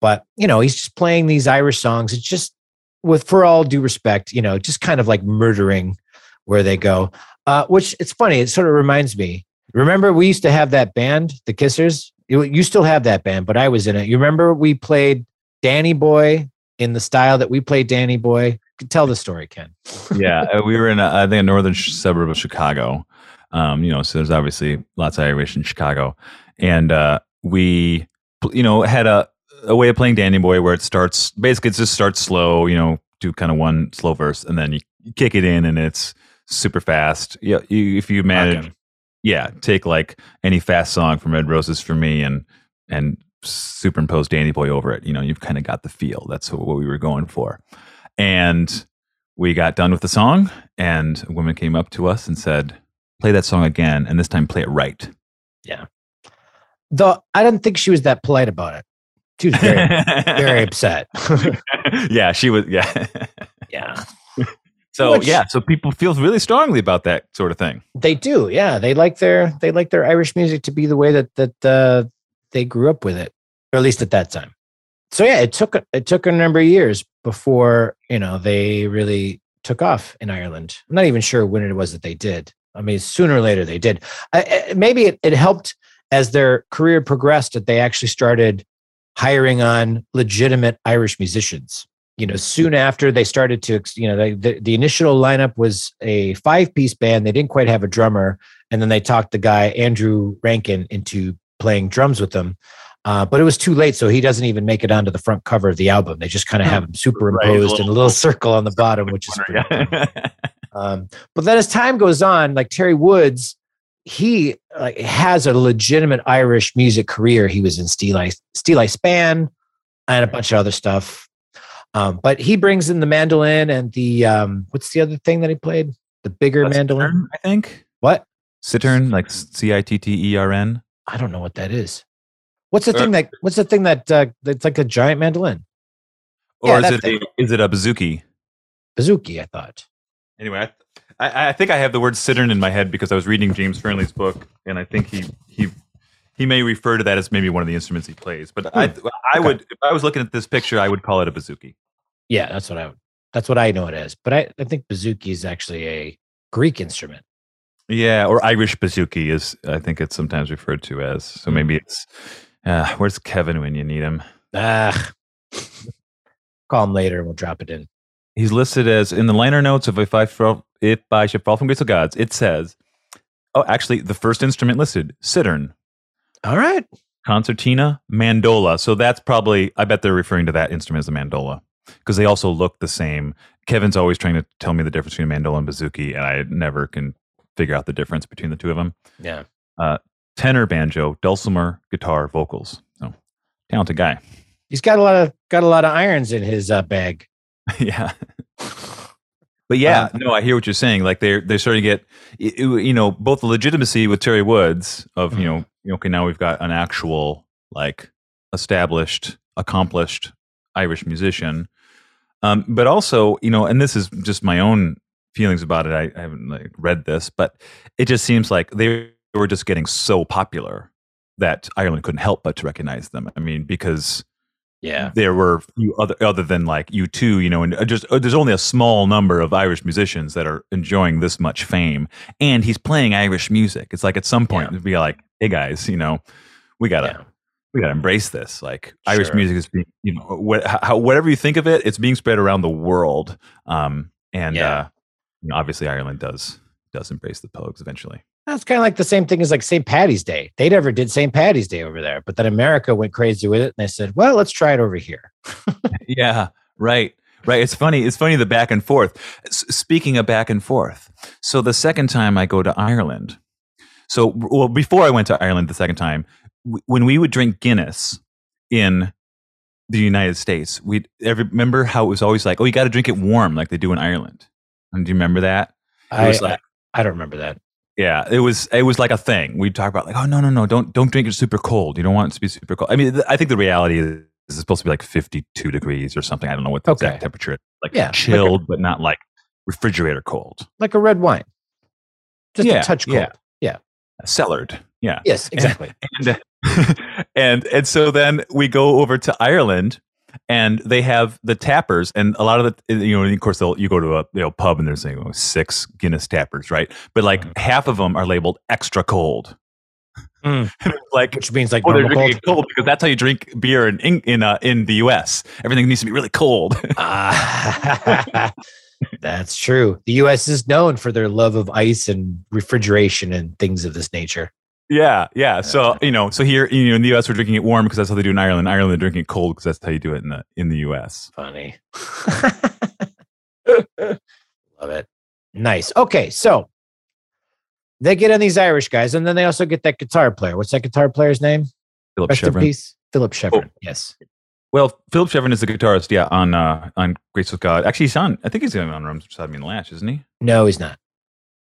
But, you know, he's just playing these Irish songs. It's just with for all due respect, you know, just kind of like murdering where they go. Uh, which it's funny, it sort of reminds me. Remember, we used to have that band, the Kissers. You, you still have that band, but I was in it. You remember we played Danny Boy in the style that we played Danny Boy? Tell the story, Ken. yeah, uh, we were in a, I think a northern suburb of Chicago. Um, you know, so there's obviously lots of Irish in Chicago, and uh, we, you know, had a a way of playing Danny Boy where it starts basically it just starts slow. You know, do kind of one slow verse, and then you, kick it in, and it's super fast. Yeah, you, if you manage, yeah, take like any fast song from Red Roses for me, and and superimpose Danny Boy over it. You know, you've kind of got the feel. That's what we were going for, and we got done with the song and a woman came up to us and said play that song again and this time play it right Yeah. Though I don't think she was that polite about it. She was very, very <laughs> upset. <laughs> yeah she was yeah <laughs> yeah. so Which- yeah so people feel really strongly about that sort of thing They do, yeah. They like their they like their Irish music to be the way that that uh, they grew up with it, or at least at that time. So yeah, it took it took a number of years before you know they really took off in Ireland. I'm not even sure when it was that they did. I mean, sooner or later they did. I, maybe it, it helped as their career progressed that they actually started hiring on legitimate Irish musicians. You know, soon after they started to, you know, they, the, the initial lineup was a five piece band. They didn't quite have a drummer. And then they talked the guy, Andrew Rankin, into playing drums with them. Uh, but it was too late. So he doesn't even make it onto the front cover of the album. They just kind of have him superimposed in a little <laughs> circle on the bottom, which is. <laughs> Um, but then as time goes on, like Terry Woods, he like has a legitimate Irish music career. He was in Steeleye, Steel Eye Span and a bunch of other stuff. Um, but he brings in the mandolin and the um, what's the other thing that he played? The bigger That's mandolin. Cittern, i think What? Cittern, like c-i-t-t-e-r-n I don't know what that is. What's the Uh, thing that what's the thing that uh, that's like a giant mandolin? or Yeah, is that it a, is it a bouzouki Bouzouki, I thought. Anyway I, I, I think i have the word cittern in my head because i was reading james fearnley's book and i think he he he may refer to that as maybe one of the instruments he plays but i i Hmm. Okay. would if i was looking at this picture i would call it a bouzouki Yeah, that's what I would that's what I know it as. But I, I think bouzouki is actually a Greek instrument. Yeah, or Irish bouzouki is I think it's sometimes referred to as. So Hmm. maybe it's uh, where's Kevin when you need him? Ah, call him later and we'll drop it in. He's listed as in the liner notes of if I fall, if I should fall from grace of gods. It says Oh, actually, the first instrument listed, Cittern, All right. concertina, mandola. So that's probably, I bet they're referring to that instrument as a mandola because they also look the same. Kevin's always trying to tell me the difference between a mandola and bouzouki, and I never can figure out the difference between the two of them. Yeah. Tenor, banjo, dulcimer, guitar, vocals. So talented guy. He's got a lot of got a lot of irons in his uh, bag. <laughs> yeah. But yeah, Um, no, I hear what you're saying. Like they're they're starting to get, you know, both the legitimacy with Terry Woods of you know, you know, okay, now we've got an actual like established, accomplished Irish musician, um, but also you know, and this is just my own feelings about it. I, I haven't like read this, but it just seems like they were just getting so popular that Ireland couldn't help but to recognize them. I mean, because Yeah. there were few other other than like U2, you know, and uh, just uh, there's only a small number of Irish musicians that are enjoying this much fame, and he's playing Irish music. It's like at some point Yeah. to be like, hey guys, you know, we gotta Yeah. we gotta embrace this. Like Irish music is being, you know, what, how, whatever you think of it, it's being spread around the world. Um, and Yeah. uh, you know, obviously Ireland does does embrace the Pogues eventually. That's kind of like the same thing as like St. Patty's Day. They never did St. Patty's Day over there, but then America went crazy with it and they said, well, let's try it over here. <laughs> Yeah, right. Right. It's funny. It's funny the back and forth. S- speaking of back and forth. So the second time I go to Ireland. So well before I went to Ireland the second time, w- when we would drink Guinness in the United States, we remember how it was always like, "Oh, you got to drink it warm like they do in Ireland." And do you remember that? It I, was like I, I don't remember that. Yeah, it was it was like a thing. We'd talk about like, "Oh, no, no, no, don't don't drink it super cold. You don't want it to be super cold." I mean, th- I think the reality is it's supposed to be like 52 degrees or something. I don't know what the Okay. exact temperature is. Like Yeah, like a- chilled, but not like refrigerator cold. Like a red wine. Just Yeah, a touch cold. yeah. Cellared. Yeah. Yes, <laughs> exactly. And, <laughs> and and so then we go over to Ireland and they have the tappers and a lot of the you know of course they'll you go to a you know pub and there's you know, six Guinness tappers right but like Mhm. half of them are labeled extra cold Mm. <laughs> like Which means like Oh, they're drinking cold. cold because that's how you drink beer in in in, uh, in the U.S. Everything needs to be really cold. <laughs> Ah, <laughs> that's true. The U.S. is known for their love of ice and refrigeration and things of this nature. Yeah, yeah. So you know, so here you know in the U.S. we're drinking it warm because that's how they do in Ireland. Ireland they're drinking it cold because that's how you do it in the in the U.S. Funny. <laughs> Love it. Nice. Okay, so they get on these Irish guys, and then they also get that guitar player. What's that guitar player's name? Philip Rest in peace. Philip Chevron. Oh. Yes. Well, Philip Chevron is the guitarist, yeah, on uh on Grace with God. Actually, he's on. I think he's on Rum Sodomy and Lash, isn't he? No, he's not.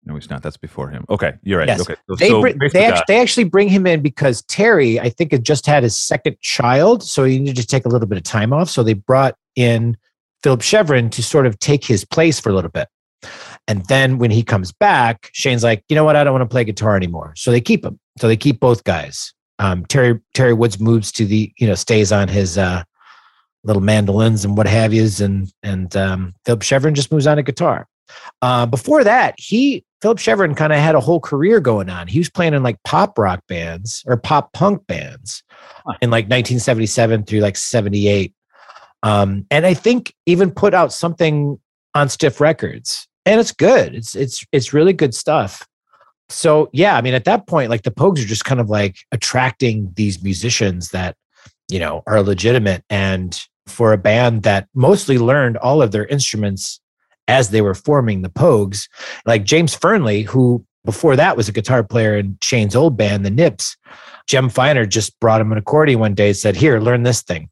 No, he's not. That's before him. Okay, you're right. Yes. Okay, so, They, so Grace they, actually, they actually bring him in because Terry, I think, had just had his second child. So he needed to take a little bit of time off. So they brought in Philip Chevron to sort of take his place for a little bit. And then when he comes back, Shane's like, you know what? I don't want to play guitar anymore. So they keep him. So they keep both guys. Um, Terry Terry Woods moves to the, you know, stays on his uh, little mandolins and what have yous, and and um, Philip Chevron just moves on to guitar. Uh, before that, he Philip Chevron kind of had a whole career going on. He was playing in like pop rock bands or pop punk bands Huh. in like 1977 through like 78. Um, and I think even put out something on Stiff Records, and it's good. It's it's it's really good stuff. So yeah, I mean, at that point, like the Pogues are just kind of like attracting these musicians that you know are legitimate, and for a band that mostly learned all of their instruments as they were forming the Pogues, like James Fearnley, who before that was a guitar player in Shane's old band, the Nips. Jem Finer just brought him an accordion one day and said, Here, learn this thing.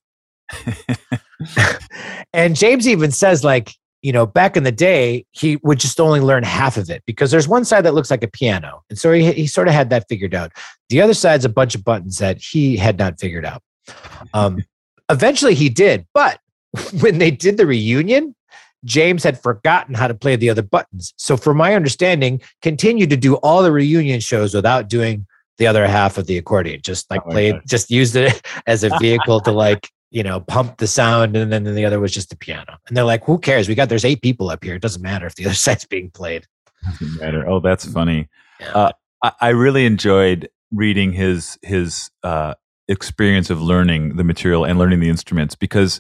<laughs> and James even says, like, you know, back in the day, he would just only learn half of it because there's one side that looks like a piano. And so he, he sort of had that figured out. The other side's a bunch of buttons that he had not figured out. Um, eventually he did. But <laughs> when they did the reunion, James had forgotten how to play the other buttons. So, from my understanding, continued to do all the reunion shows without doing the other half of the accordion. Just like Oh played, gosh. just used it <laughs> as a vehicle to like you know pump the sound, and then the other was just the piano. And they're like, "Who cares? We got there's eight people up here. It doesn't matter if the other <laughs> side's being played." Doesn't matter. Oh, that's funny. Yeah. Uh, I, I really enjoyed reading his his uh, experience of learning the material and learning the instruments because,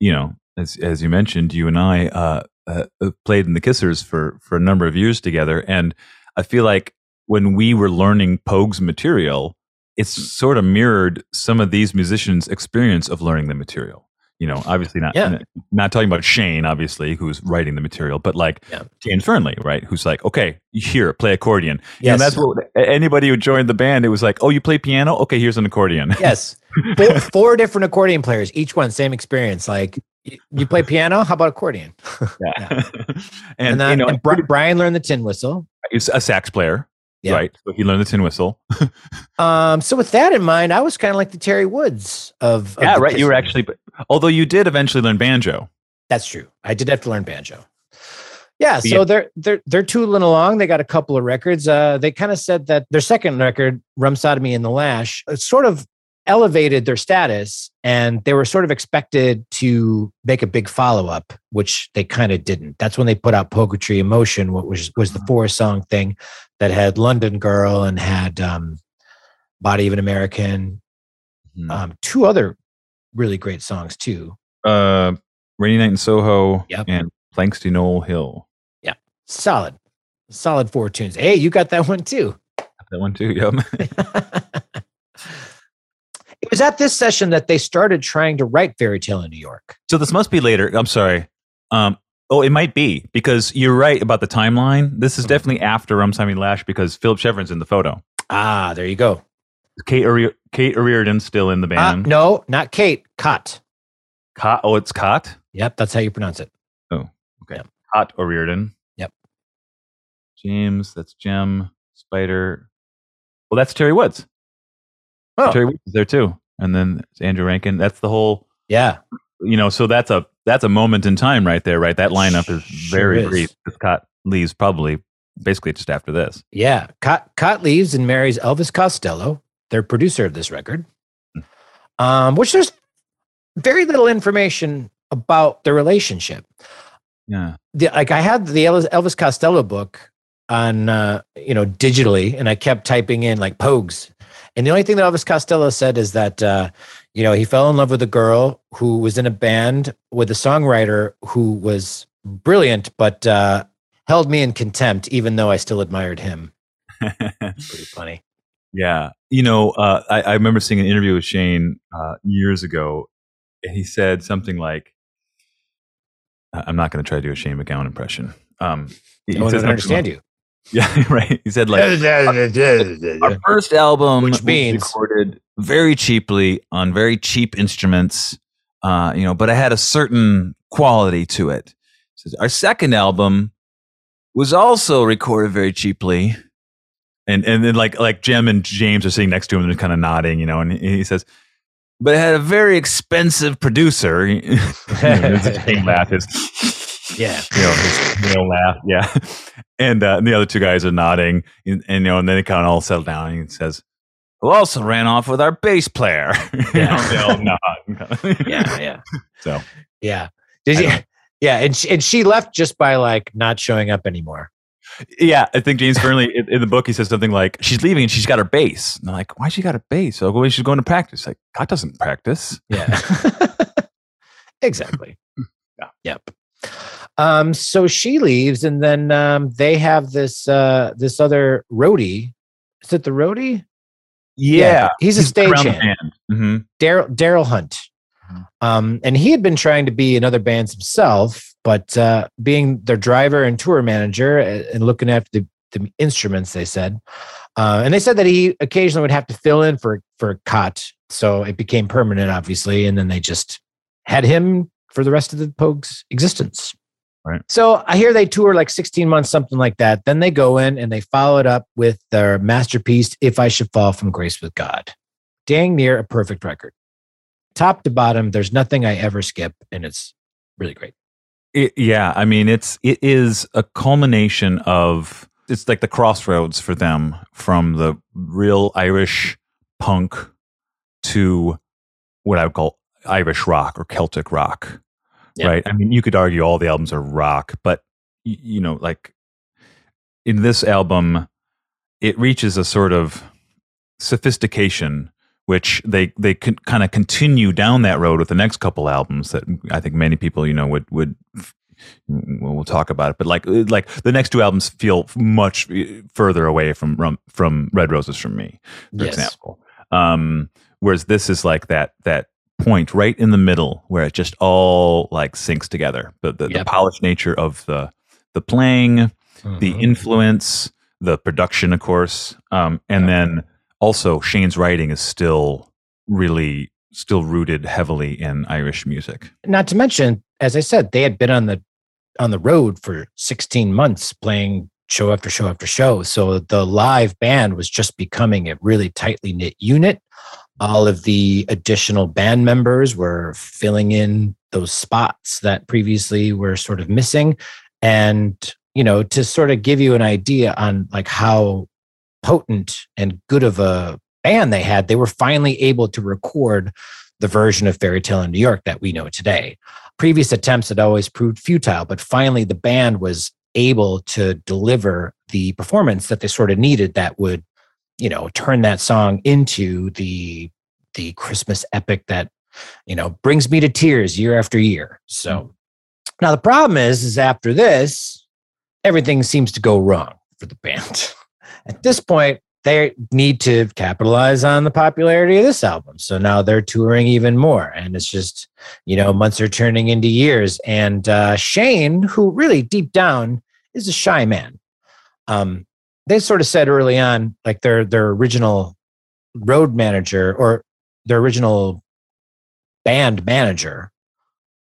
you know, as as you mentioned, you and I uh, uh, played in the Kissers for for a number of years together, and I feel like when we were learning Pogue's material, it's sort of mirrored some of these musicians' experience of learning the material. You know, obviously not Yeah. not talking about Shane, obviously, who's writing the material, but like Yeah. James Fearnley, right? Who's like, okay, here, play accordion. Yes. And that's what anybody who joined the band, it was like, oh, you play piano? Okay, here's an accordion. Yes. Four, four different accordion players, each one same experience. Like y- you play piano, how about accordion? Yeah. <laughs> And, and, then you know, and Bri- Brian learned the tin whistle. he's a sax player, Yeah. right? So he learned the tin whistle. <laughs> Um, so with that in mind, I was kind of like the Terry Woods of, of yeah, right. You were actually, although you did eventually learn banjo. That's true. I did have to learn banjo. Yeah, so yeah. they're they're they're tootling along. They got a couple of records. Uh, they kind of said that their second record, "Rum Sodomy and the Lash," it sort of elevated their status, and they were sort of expected to make a big follow up, which they kind of didn't. That's when they put out "Poguetry in Motion," what was was the four song thing that had "London Girl" and had um, "Body of an American," Hmm. um, two other really great songs too. Uh, Rainy Night in Soho Yep. and Planxty Noel Hill. Yeah, solid, solid four tunes. Hey, you got that one too. That one too. Yep. <laughs> it was at this session that they started trying to write Fairy Tale in New York. so this must be later. I'm sorry. Um, oh, it might be because you're right about the timeline. This is definitely after Rum Simon Lash because Philip Chevron's in the photo. Ah, there you go. Kate, O'Re- Kate O'Riordan's still in the Ah, band. no, not Kate. Cot. Cot, oh, it's Cot. Yep, that's how you pronounce it. Oh, okay. Cot O'Riordan. Yep. James, that's Jim. Spider. Well, that's Terry Woods. Oh, Terry Woods is there too. And then it's Andrew Rankin. That's the whole, yeah. you know, so that's a that's a moment in time right there, right? That lineup is Sure very is. brief. Scott leaves probably basically just after this. Yeah. Cot, Cot leaves and marries Elvis Costello, their producer of this record, um, which there's very little information about the relationship. Yeah. the, like I had the Elvis, Elvis Costello book on uh, you know digitally, and I kept typing in like Pogues, and the only thing that Elvis Costello said is that uh, you know he fell in love with a girl who was in a band with a songwriter who was brilliant, but uh, held me in contempt, even though I still admired him. <laughs> Pretty funny. yeah. You know, uh, I, I remember seeing an interview with Shane uh, years ago, and he said something like, I'm not going to try to do a Shane MacGowan impression. Um, one something understand like- you. <laughs> Yeah, <laughs> right. He said like our first album Which was means- recorded very cheaply on very cheap instruments, uh, you know, but it had a certain quality to it. Says, our second album was also recorded very cheaply. And and then like like Jim and James are sitting next to him and they're kind of nodding, you know, and he he says, but it had a very expensive producer. <laughs> You know, there's a laugh. His, Yeah. you know, laugh. Yeah. <laughs> And, uh, and the other two guys are nodding and, and, you know, and then they kind of all settle down and he says, who also ran off with our bass player. <laughs> You know, they all nod. <laughs> Yeah, yeah. So Yeah. Did you? Yeah, and she, and she left just by like not showing up anymore. yeah, I think James Fearnley in, in the book he says something like she's leaving and she's got her bass. And I'm like, why she got a bass? So well, she's going to practice. Like, God doesn't practice. Yeah. exactly. Yeah. Yep. Um, so she leaves, and then um, they have this uh, this other roadie. Is it the roadie? Yeah, he's a stagehand. hmm Darryl Darryl Hunt. Mhm. Um, and he had been trying to be in other bands himself, but uh, being their driver and tour manager uh, and looking after the, the instruments, they said, uh, and they said that he occasionally would have to fill in for for Cot, so it became permanent, obviously, and then they just had him for the rest of the Pogues' existence. Right. So I hear they tour like 16 months, something like that. Then they go in and they follow it up with their masterpiece, If I Should Fall from Grace with God. Dang near a perfect record. Top to bottom, there's nothing I ever skip, and it's really great. It, yeah, I mean, it's it is a culmination of it's like the crossroads for them from the real Irish punk to what I would call Irish rock or Celtic rock, Yeah. right? I mean, you could argue all the albums are rock, but you know, like in this album, it reaches a sort of sophistication which they they can kind of continue down that road with the next couple albums that I think many people you know would would we'll, talk about it. But like like the next two albums feel much further away from from, from Red Roses from me, for Yes. example. Um, whereas this is like that that point right in the middle where it just all like syncs together. The the, the polished nature of the the playing, the Mhm. influence, the production, of course, um, and then also Shane's writing is still really still rooted heavily in Irish music. not to mention, as I said, they had been on the on the road for 16 months playing show after show after show. So the live band was just becoming a really tightly knit unit. All of the additional band members were filling in those spots that previously were sort of missing. And, you know, to sort of give you an idea on like how potent and good of a band they had, they were finally able to record the version of Fairy Tale in New York that we know today. Previous attempts had always proved futile, but finally the band was able to deliver the performance that they sort of needed that would, you know, turn that song into the the Christmas epic that, you know, brings me to tears year after year. So now the problem is, is after this, everything seems to go wrong for the band. <laughs> At this point, they need to capitalize on the popularity of this album. So now they're touring even more. And it's just, you know, months are turning into years. And uh, Shane, who really deep down is a shy man, um, they sort of said early on, like their their original road manager or their original band manager,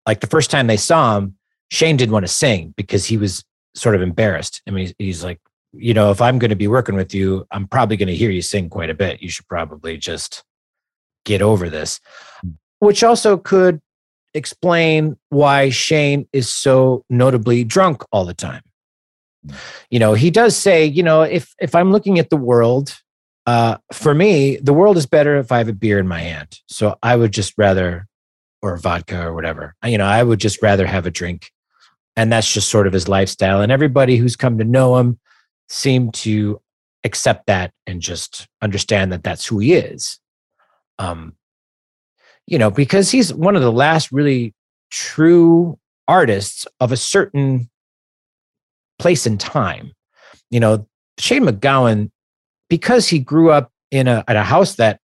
like the first time they saw him, Shane didn't want to sing because he was sort of embarrassed. I mean, he's, he's like, you know, if I'm going to be working with you, I'm probably going to hear you sing quite a bit. You should probably just get over this, which also could explain why Shane is so notably drunk all the time. You know, he does say, you know, if if I'm looking at the world, uh, for me, the world is better if I have a beer in my hand. So I would just rather, or vodka or whatever. You know, I would just rather have a drink, and that's just sort of his lifestyle. And everybody who's come to know him seem to accept that and just understand that that's who he is. Um, you know, because he's one of the last really true artists of a certain place and time. You know, Shane MacGowan, because he grew up in a at a house that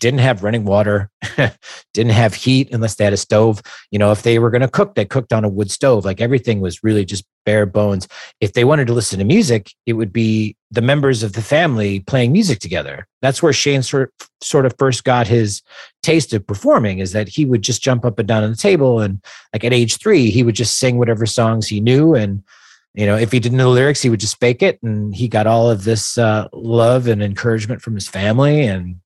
didn't have running water, <laughs> didn't have heat unless they had a stove. You know, if they were going to cook, they cooked on a wood stove. Like everything was really just bare bones. If they wanted to listen to music, it would be the members of the family playing music together. That's where Shane sort sort of first got his taste of performing. Is that he would just jump up and down on the table, and like at age three, he would just sing whatever songs he knew, and you know, if he didn't know the lyrics, he would just fake it, and he got all of this uh, love and encouragement from his family, and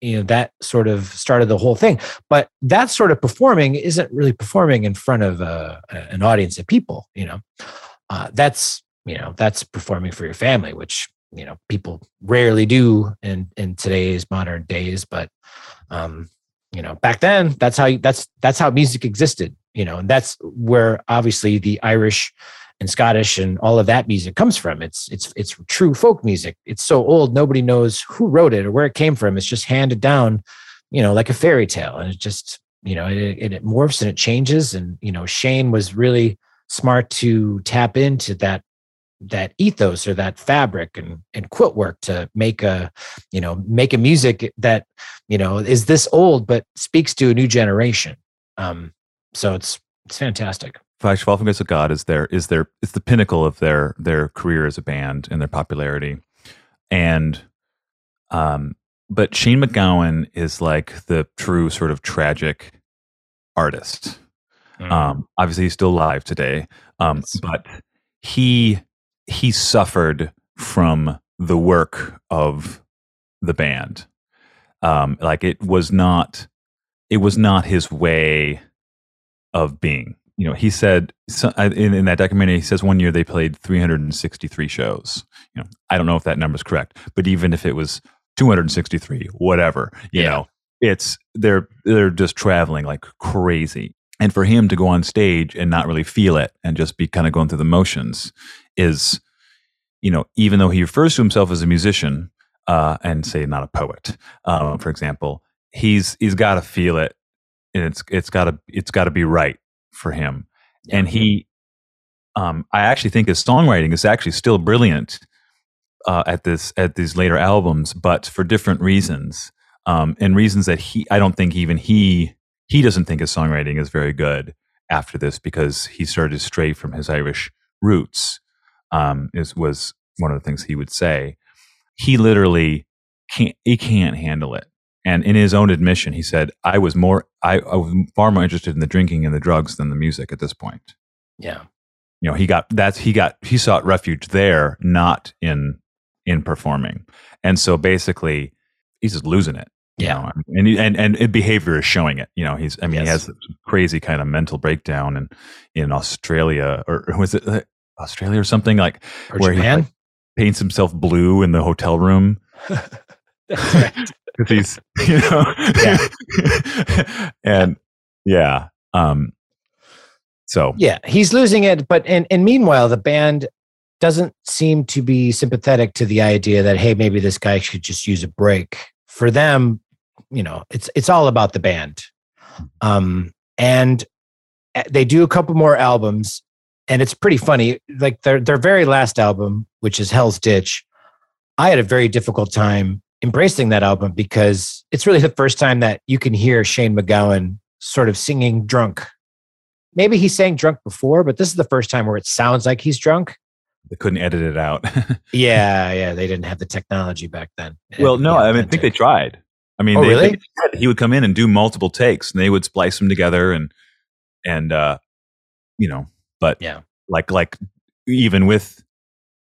you know that sort of started the whole thing. But that sort of performing isn't really performing in front of uh, an audience of people you know? Uh, that's you know that's performing for your family which you know people rarely do in in today's modern days but um you know back then that's how that's that's how music existed you know? And that's where obviously the irish and Scottish and all of that music comes from. It's it's it's true folk music. It's so old nobody knows who wrote it or where it came from. It's just handed down, you know, like a fairy tale, and it just you know it, it, morphs and it changes. And you know, Shane was really smart to tap into that that ethos or that fabric and and quilt work to make a you know make a music that you know is this old but speaks to a new generation. Um, so it's it's fantastic. Flash Fall from Grace of God is their is their it's the pinnacle of their their career as a band and their popularity. And um but Shane MacGowan is like the true sort of tragic artist. Um obviously he's still alive today. Um Yes. but he he suffered from the work of the band. Um like it was not it was not his way of being you know, he said so, in, in that documentary, he says one year they played 363 shows. You know, I don't know if that number is correct, but even if it was 263, whatever, you Yeah. know, it's they're they're just traveling like crazy. And for him to go on stage and not really feel it and just be kind of going through the motions is, you know, even though he refers to himself as a musician uh, and say not a poet, um, for example, he's he's got to feel it, and it's it's got to it's got to be right for him and he um, I actually think his songwriting is actually still brilliant uh, at this at these later albums, but for different reasons, um, and reasons that he I don't think even he he doesn't think his songwriting is very good after this because he started to stray from his Irish roots. Um, is was one of the things he would say. He literally can't he can't handle it. And in his own admission, he said, "I was more I, I was far more interested in the drinking and the drugs than the music at this point." Yeah. You know, he got that's he got he sought refuge there, not in in performing. And so basically, he's just losing it. you Yeah. know, and and and behavior is showing it. You know, he's I mean, he has crazy kind of mental breakdown in in Australia or was it Australia or something like Or where he like, paints himself blue in the hotel room <laughs> That's right. He's <laughs> you know <laughs> and yeah um so Yeah, he's losing it, but and and meanwhile, the band doesn't seem to be sympathetic to the idea that hey, maybe this guy should just use a break. For them, you know, it's it's all about the band. Um, and uh, they do a couple more albums, and it's pretty funny. Like their their very last album, which is Hell's Ditch, I had a very difficult time embracing that album because it's really the first time that you can hear Shane MacGowan sort of singing drunk maybe he sang drunk before, but this is the first time where it sounds like he's drunk. they couldn't edit it out <laughs> Yeah, yeah, they didn't have the technology back then. Well no be i mean i think they tried i mean Oh, they, really? they he would come in and do multiple takes and they would splice them together and and uh you know but Yeah. like like even with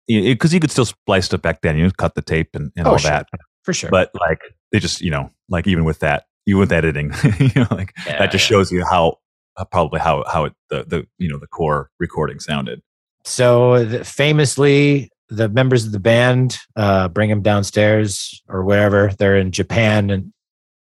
because you could still splice stuff back then you know, cut the tape and, and Oh, all sure. that for sure. but like they just you know like even with that even with editing <laughs> you know like Yeah, that just yeah. shows you how uh, probably how how it the the you know the core recording sounded so the, famously, the members of the band uh, bring him downstairs or wherever they're in Japan, and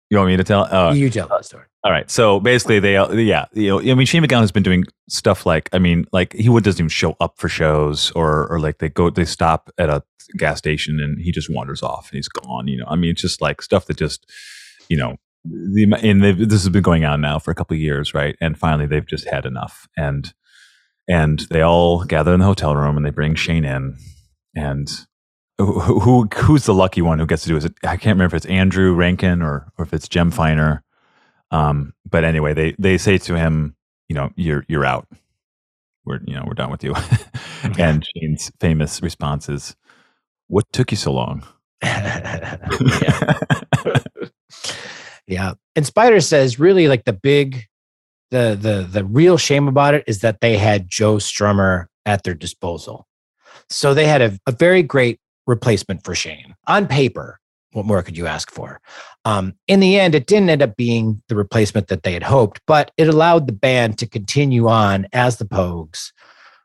you want me to tell uh, you tell the story. All right so basically they yeah you know i mean shane macgowan has been doing stuff like i mean like he doesn't even show up for shows or or like they go they stop at a gas station and he just wanders off and he's gone you know? I mean it's just like stuff that just you know the and this has been going on now for a couple of years right? And finally they've just had enough and and they all gather in the hotel room and they bring shane in and who, who who's the lucky one who gets to do it? I can't remember if it's andrew rankin or or if it's jem finer um but anyway they they say to him you know you're you're out we're you know we're done with you <laughs> and shane's famous response is what took you so long <laughs> yeah. <laughs> yeah. And Spider says really like the big the the the real shame about it is that they had Joe Strummer at their disposal. So they had a, a very great replacement for Shane. On paper, what more could you ask for? Um, in the end, it didn't end up being the replacement that they had hoped, but it allowed the band to continue on as the Pogues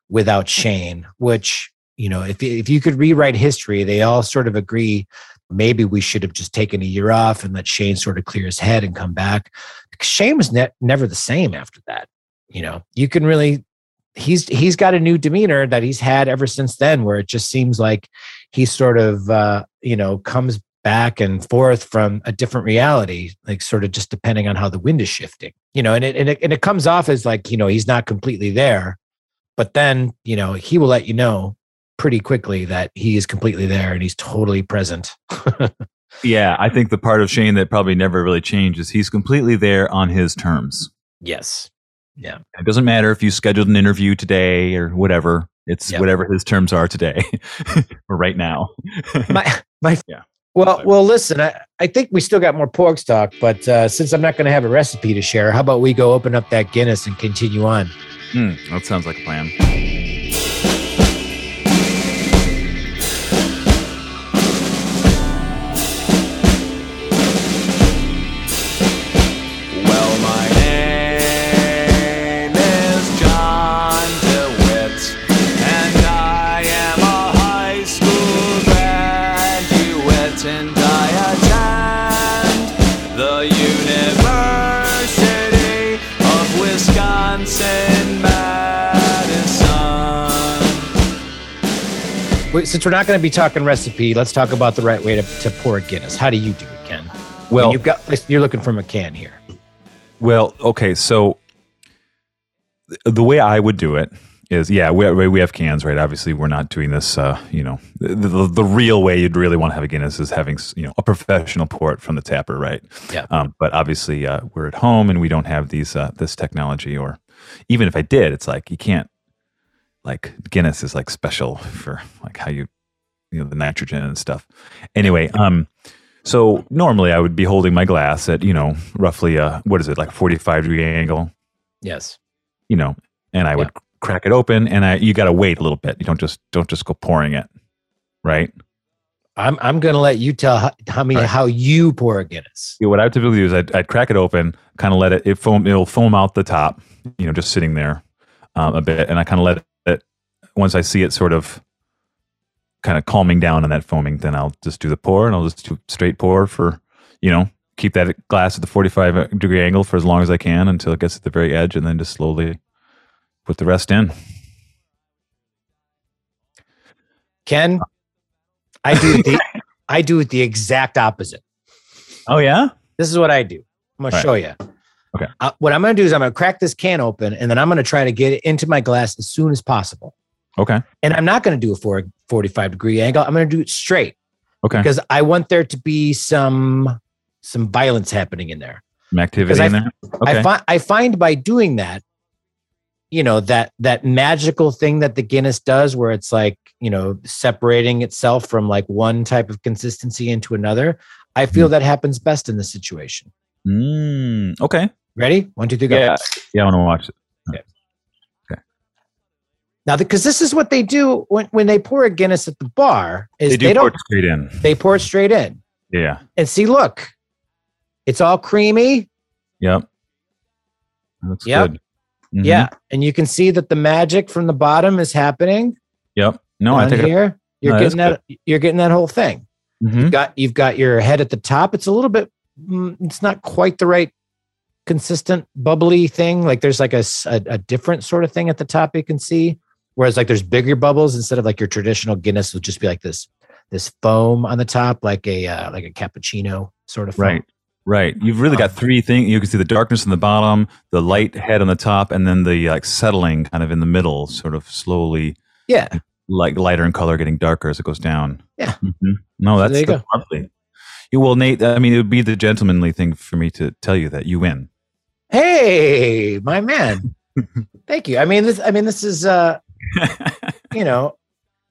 without Shane, which, you know, if, if you could rewrite history, they all sort of agree maybe we should have just taken a year off and let Shane sort of clear his head and come back. Because Shane was ne- never the same after that. You know, you can really he's he's got a new demeanor that he's had ever since then, where it just seems like he sort of uh, you know comes back and forth from a different reality, like sort of just depending on how the wind is shifting. You know, and it and it, and it comes off as like you know he's not completely there, but then you know he will let you know pretty quickly that he is completely there and he's totally present. <laughs> yeah i think the part of shane that probably never really changes he's completely there on his terms yes. Yeah. it doesn't matter if you scheduled an interview today or whatever it's Yep. whatever his terms are today <laughs> or right now My my <laughs> Yeah. Well, well, listen. I, I think we still got more pork talk, but uh, since I'm not going to have a recipe to share, how about we go open up that Guinness and continue on? Hmm, that sounds like a plan since we're not going to be talking recipe, let's talk about the right way to, to pour a Guinness. How do you do it, Ken? Well you've got you're looking from a can here. Well, okay, so the way I would do it is yeah we we we have cans right. Obviously, we're not doing this. Uh, you know, the, the the real way you'd really want to have a Guinness is having you know a professional pour it from the tapper, right? Yeah. Um, but obviously, uh, we're at home and we don't have these uh, this technology. Or even if I did, it's like you can't. Like Guinness is like special for like how you you know the nitrogen and stuff. Anyway, um, so normally I would be holding my glass at you know roughly uh what is it like forty five degree angle Yes. you know, and I would crack it open, and I you got to wait a little bit. You don't just don't just go pouring it, right? I'm I'm gonna let you tell how, how me right. how you pour a Guinness. Yeah, What I would typically do is I'd, I'd crack it open, kind of let it it foam it'll foam out the top, you know, just sitting there um, a bit, and I kind of let once I see it sort of kind of calming down on that foaming, then I'll just do the pour, and I'll just do straight pour for you know keep that glass at the forty five degree angle for as long as I can until it gets to the very edge, and then just slowly put the rest in. Ken, I do the I do the exact opposite. Oh yeah. This is what I do. I'm gonna Right. show you. Okay. Uh, what I'm gonna do is I'm gonna crack this can open and then I'm gonna try to get it into my glass as soon as possible. Okay. And I'm not gonna do a four, 45 degree angle. I'm gonna do it straight Okay. because I want there to be some some violence happening in there. Some activity I in there. Okay. I find I find by doing that, you know, that that magical thing that the Guinness does where it's like, you know, separating itself from like one type of consistency into another. I feel that happens best in this situation. Mm, okay. Ready? One, two, three, go. Yeah. Yeah, I want to watch it. Now, because this is what they do when, when they pour a Guinness at the bar, is They they, do pour don't it straight in. they pour it straight in. Yeah. And see, look, it's all creamy. Yep. That's Yep. good. Mhm. Yeah. And you can see that the magic from the bottom is happening Yep. No, I think. Here. You're No, getting that you're getting that whole thing. Mhm. got you've got your head at the top. It's a little bit. mm, It's not quite the right consistent bubbly thing. Like there's like a a different sort of thing at the top you can see. Whereas like there's bigger bubbles instead of like your traditional Guinness would just be like this this foam on the top, like a uh, like a cappuccino sort of foam. Right. Right. You've really got three things. You can see the darkness in the bottom, the light head on the top, and then the like settling kind of in the middle, sort of slowly Yeah. like lighter in color, getting darker as it goes down. Yeah. Mhm. No, So that's, you that's lovely. Yeah, well, Nate, I mean, it would be the gentlemanly thing for me to tell you that you win. Hey, my man. <laughs> Thank you. I mean this. I mean this is uh you know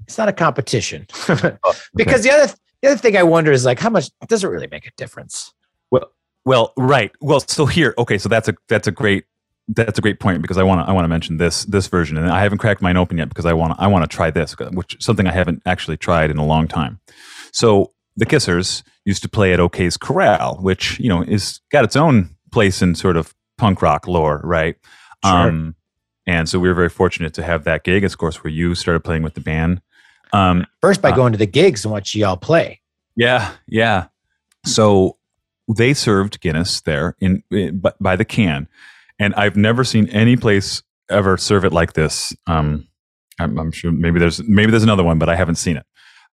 it's not a competition <laughs> oh, because the other the other thing I wonder is like how much does it really make a difference? Well, well, right. Well, so here, okay, so that's a that's a great that's a great point because I want to I want to mention this this version, and I haven't cracked mine open yet because I want to I want to try this, which is something I haven't actually tried in a long time. So the Kissers used to play at O'Cayz Corral, which you know is got its own place in sort of punk rock lore, right? Sure. Um, and so we were very fortunate to have that gig, of course, where you started playing with the band. Um, First by Uh, going to the gigs and watch y'all play. yeah, yeah. So they served Guinness there in, in by, by the can, and I've never seen any place ever serve it like this. Um, I'm, I'm sure maybe there's maybe there's another one, but I haven't seen it.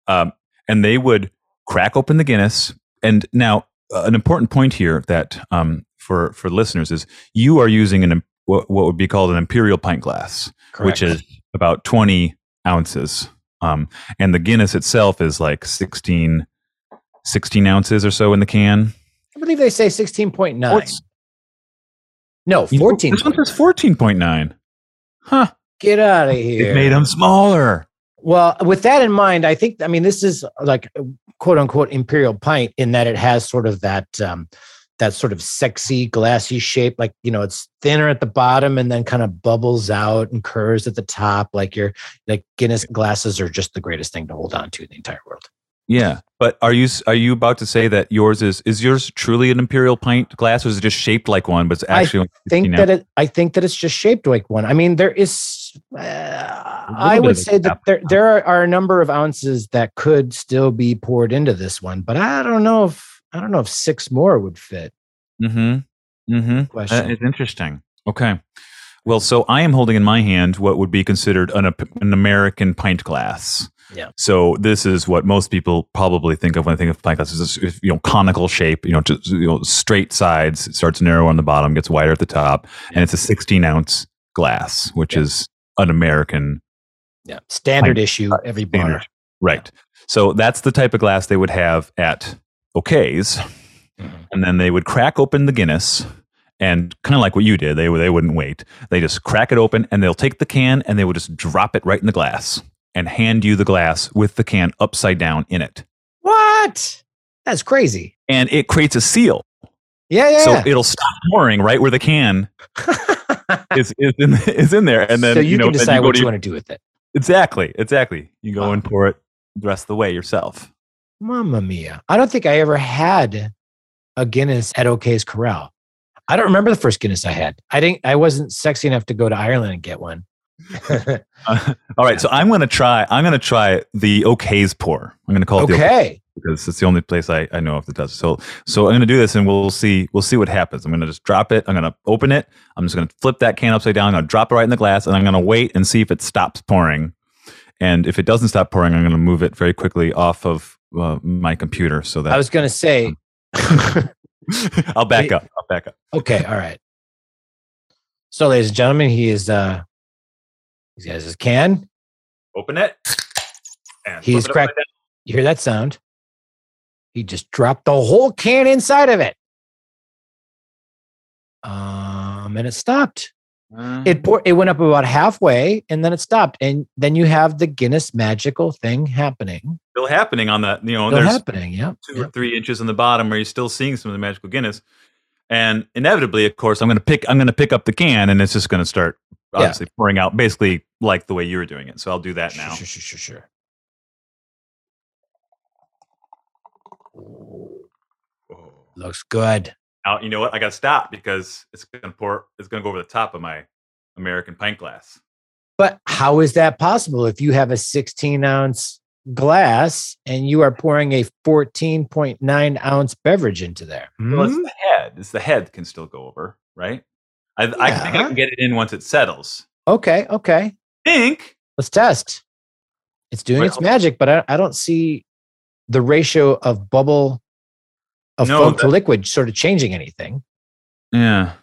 Um, and they would crack open the Guinness, and now uh, an important point here that um, for for listeners is you are using an what, what would be called an imperial pint glass which is about 20 ounces. Um, and the Guinness itself is like 16, 16 ounces or so in the can. I believe they say sixteen point Oh, nine. it's- No, you know, fourteen. This one says 14.9. Huh. Get out of here. It made them smaller. Well, with that in mind, I think I mean this is like quote unquote imperial pint in that it has sort of that um that sort of sexy glassy shape like you know it's thinner at the bottom and then kind of bubbles out and curves at the top like your like Guinness glasses are just the greatest thing to hold on to in the entire world. Yeah. But are you are you about to say that yours is is yours truly an imperial pint glass or is it just shaped like one but it's I actually only think that it I think that it's just shaped like one. I mean there is uh, I would say that there there are, are a number of ounces that could still be poured into this one, but I don't know if I don't know if six more would fit. Mm-hmm. Mm-hmm. Question. it's interesting. Okay. Well, so I am holding in my hand what would be considered an, an American pint glass. Yeah. So this is what most people probably think of when they think of pint glasses. Is this, you know, conical shape. You know, just you know, straight sides. It starts narrow on the bottom, gets wider at the top, and it's a 16 ounce glass, which Yeah. is an American Yeah. Standard Pint- issue every bar. standard. Right. So that's the type of glass they would have at O'Cayz. Mhm. And then they would crack open the Guinness and kind of like what you did, they, they wouldn't wait. They just crack it open and they'll take the can and they will just drop it right in the glass and hand you the glass with the can upside down in it. What? That's crazy. And it creates a seal. Yeah, yeah. So it'll stop pouring right where the can <laughs> is, is, in, is in there. And then so you, know, can decide go what to you want to do with it. Exactly. Exactly. You go Wow. and pour it the rest of the way yourself. Mamma mia. I don't think I ever had a Guinness at O'Cayz Corral. I don't remember the first Guinness I had. I didn't I wasn't sexy enough to go to Ireland and get one. <laughs> Uh, all right, so I'm gonna try. I'm gonna try the O'Cayz pour. I'm gonna call it the OK okay. because it's the only place I, I know of that does. So so I'm gonna do this and we'll see we'll see what happens. I'm gonna just drop it. I'm gonna open it. I'm just gonna flip that can upside down. I'm gonna drop it right in the glass and I'm gonna wait and see if it stops pouring. And if it doesn't stop pouring, I'm gonna move it very quickly off of uh, my computer so that I was gonna say <laughs> <laughs> I'll back Wait. up. I'll back up. Okay, all right. So, ladies and gentlemen, he is uh he has his can. Open it. And He's it cracked. You hear that sound? He just dropped the whole can inside of it. Um, and it stopped. Down. It pour, it went up about halfway and then it stopped. And then you have the Guinness magical thing happening. still happening on that, you know Still there's happening. Yeah. two or three inches on the bottom where you're still seeing some of the magical Guinness. And inevitably, of course, I'm gonna pick I'm gonna pick up the can and it's just gonna start Yeah. obviously pouring out basically like the way you were doing it. So I'll do that now. Sure, sure, sure, sure. Looks good. Now you know what? I gotta stop because it's gonna pour it's gonna go over the top of my American pint glass. But how is that possible if you have a 16 ounce glass and you are pouring a 14.9 ounce beverage into there? Well, it's Hmm? the head. It's the head can still go over, right? I, I think I can get it in once it settles. Okay, okay. Think Let's test. It's doing Wait, its magic, but I, I don't see the ratio of bubble of No, foam to liquid sort of changing anything. yeah.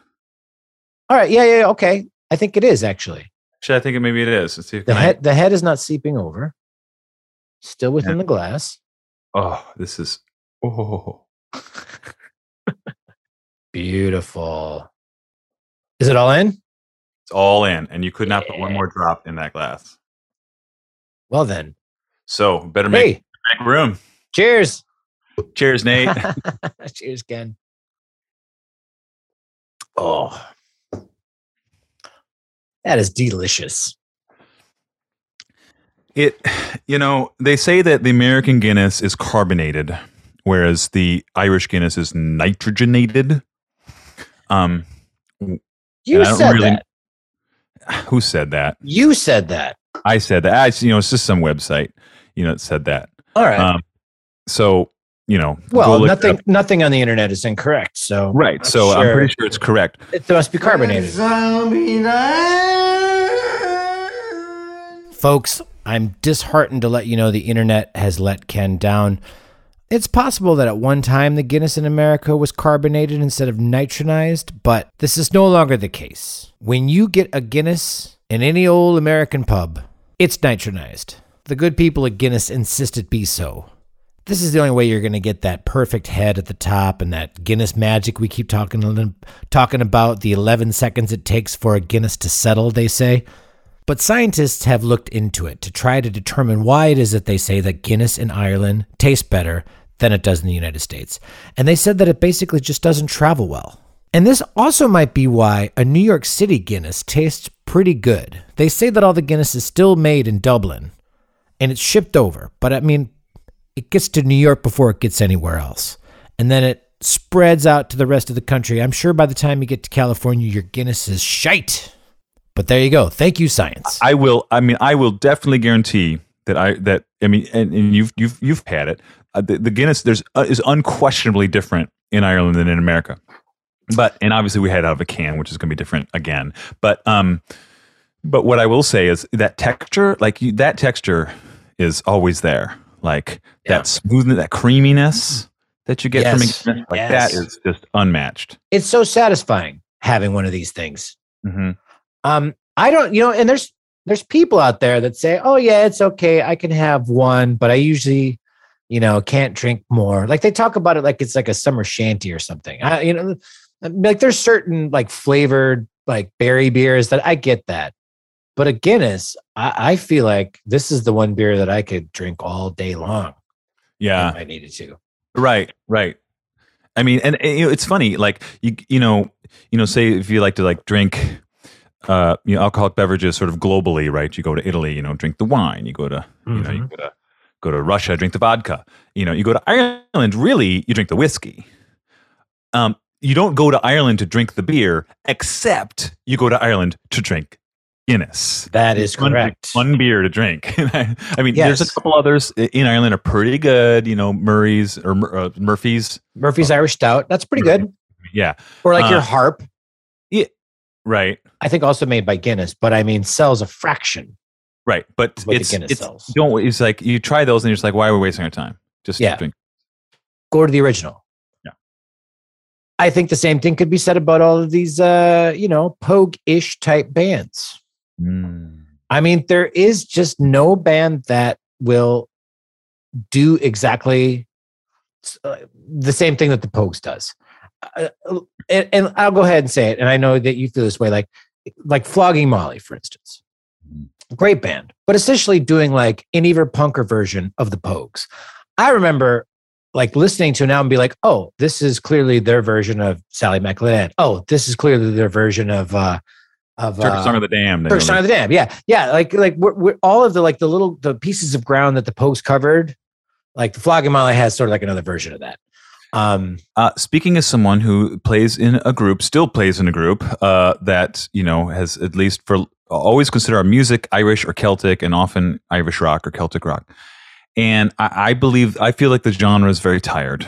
All right, yeah, yeah, yeah, okay. I think it is actually. Actually, I think it maybe it is. Let's see. The Can I- head the head is not seeping over. Still within the glass. oh, this is oh. <laughs> Beautiful. Is it all in? It's all in, and you could not put one more drop in that glass. Well then. So better make, Hey, make room. cheers. Cheers, Nate. <laughs> cheers, Ken. Oh. That is delicious. it, you know, they say that the American Guinness is carbonated, whereas the Irish Guinness is nitrogenated. Um, You And I don't said really- that. <sighs> who said that? You said that. I said that. I, you know, it's just some website, you know, that said that. All right. Um, so you know, well, nothing up. nothing on the internet is incorrect. So Right. I'm So I'm pretty sure it's correct. it must be carbonated. Folks, I'm disheartened to let you know the internet has let Ken down. It's possible that at one time the Guinness in America was carbonated instead of nitronized, but this is no longer the case. When you get a Guinness in any old American pub, it's nitronized. The good people at Guinness insist it be so. This is the only way you're going to get that perfect head at the top and that Guinness magic we keep talking talking about the 11 seconds it takes for a Guinness to settle, they say. But scientists have looked into it to try to determine why it is that they say that Guinness in Ireland tastes better than it does in the United States. And they said that it basically just doesn't travel well. And this also might be why a New York City Guinness tastes pretty good. They say that all the Guinness is still made in Dublin and it's shipped over, but I mean, it gets to New York before it gets anywhere else. And then it spreads out to the rest of the country. I'm sure by the time you get to California, your Guinness is shite. But there you go. Thank you, science. I will. I mean, I will definitely guarantee that I that I mean, and, and you've you've you've had it. Uh, the, the Guinness there's uh, is unquestionably different in Ireland than in America. But and obviously we had out of a can, which is going to be different again. But um, but what I will say is that texture, like you, that texture, is always there. Like Yeah. that smoothness, that creaminess that you get from Yes. Guinness, like that Yes. is just unmatched. it's so satisfying having one of these things. hmm Um, I don't, you know, and there's there's people out there that say, "Oh yeah, it's okay. I can have one, but I usually, you know, can't drink more." Like they talk about it like it's like a summer shanty or something. I, you know, like there's certain like flavored like berry beers that I get that, but a Guinness, I, I feel like this is the one beer that I could drink all day long Yeah. if I needed to. Right, right. I mean, and, and, you know, it's funny. Like you, you know, you know, say if you like to like drink, uh, you know, alcoholic beverages sort of globally, right? You go to Italy, you know, drink the wine. You go to, you know, you Mhm. go to go to Russia, drink the vodka. You know, you go to Ireland, really, you drink the whiskey. Um, you don't go to Ireland to drink the beer, except you go to Ireland to drink Guinness. That is One- correct. One beer to drink. <laughs> I mean, there's a couple others in Ireland are pretty good. You know, Murray's or uh, Murphy's. Murphy's Irish Stout. That's pretty good. Yeah, Or like your Uh, harp. right, I think also made by Guinness, but I mean sells a fraction. right. But it's Guinness it's sells. don't. It's like you try those and you're just like, why are we wasting our time? Just Yeah. drink. Go to the original. Yeah. I think the same thing could be said about all of these uh, you know, pogue-ish type bands. Mm. I mean, there is just no band that will do exactly uh, the same thing that the Pogues does. Uh, and, and I'll go ahead and say it. And I know that you feel this way, like like Flogging Molly, for instance. Great band, but essentially doing like an either punker version of the Pogues. I remember like listening to now and be like, oh, this is clearly their version of Sally MacLennane. Oh, this is clearly their version of uh of Turkish uh, Song of the Damned. First Sign of the Dam. Yeah. Yeah. Like, like we're, we're, all of the, like the little, the pieces of ground that the Pogues covered, like the Flogging Molly has sort of like another version of that. Um, Uh, speaking as someone who plays in a group, still plays in a group uh, that you know has at least for always consider our music Irish or Celtic, and often Irish rock or Celtic rock. And I, I believe I feel like the genre is very tired.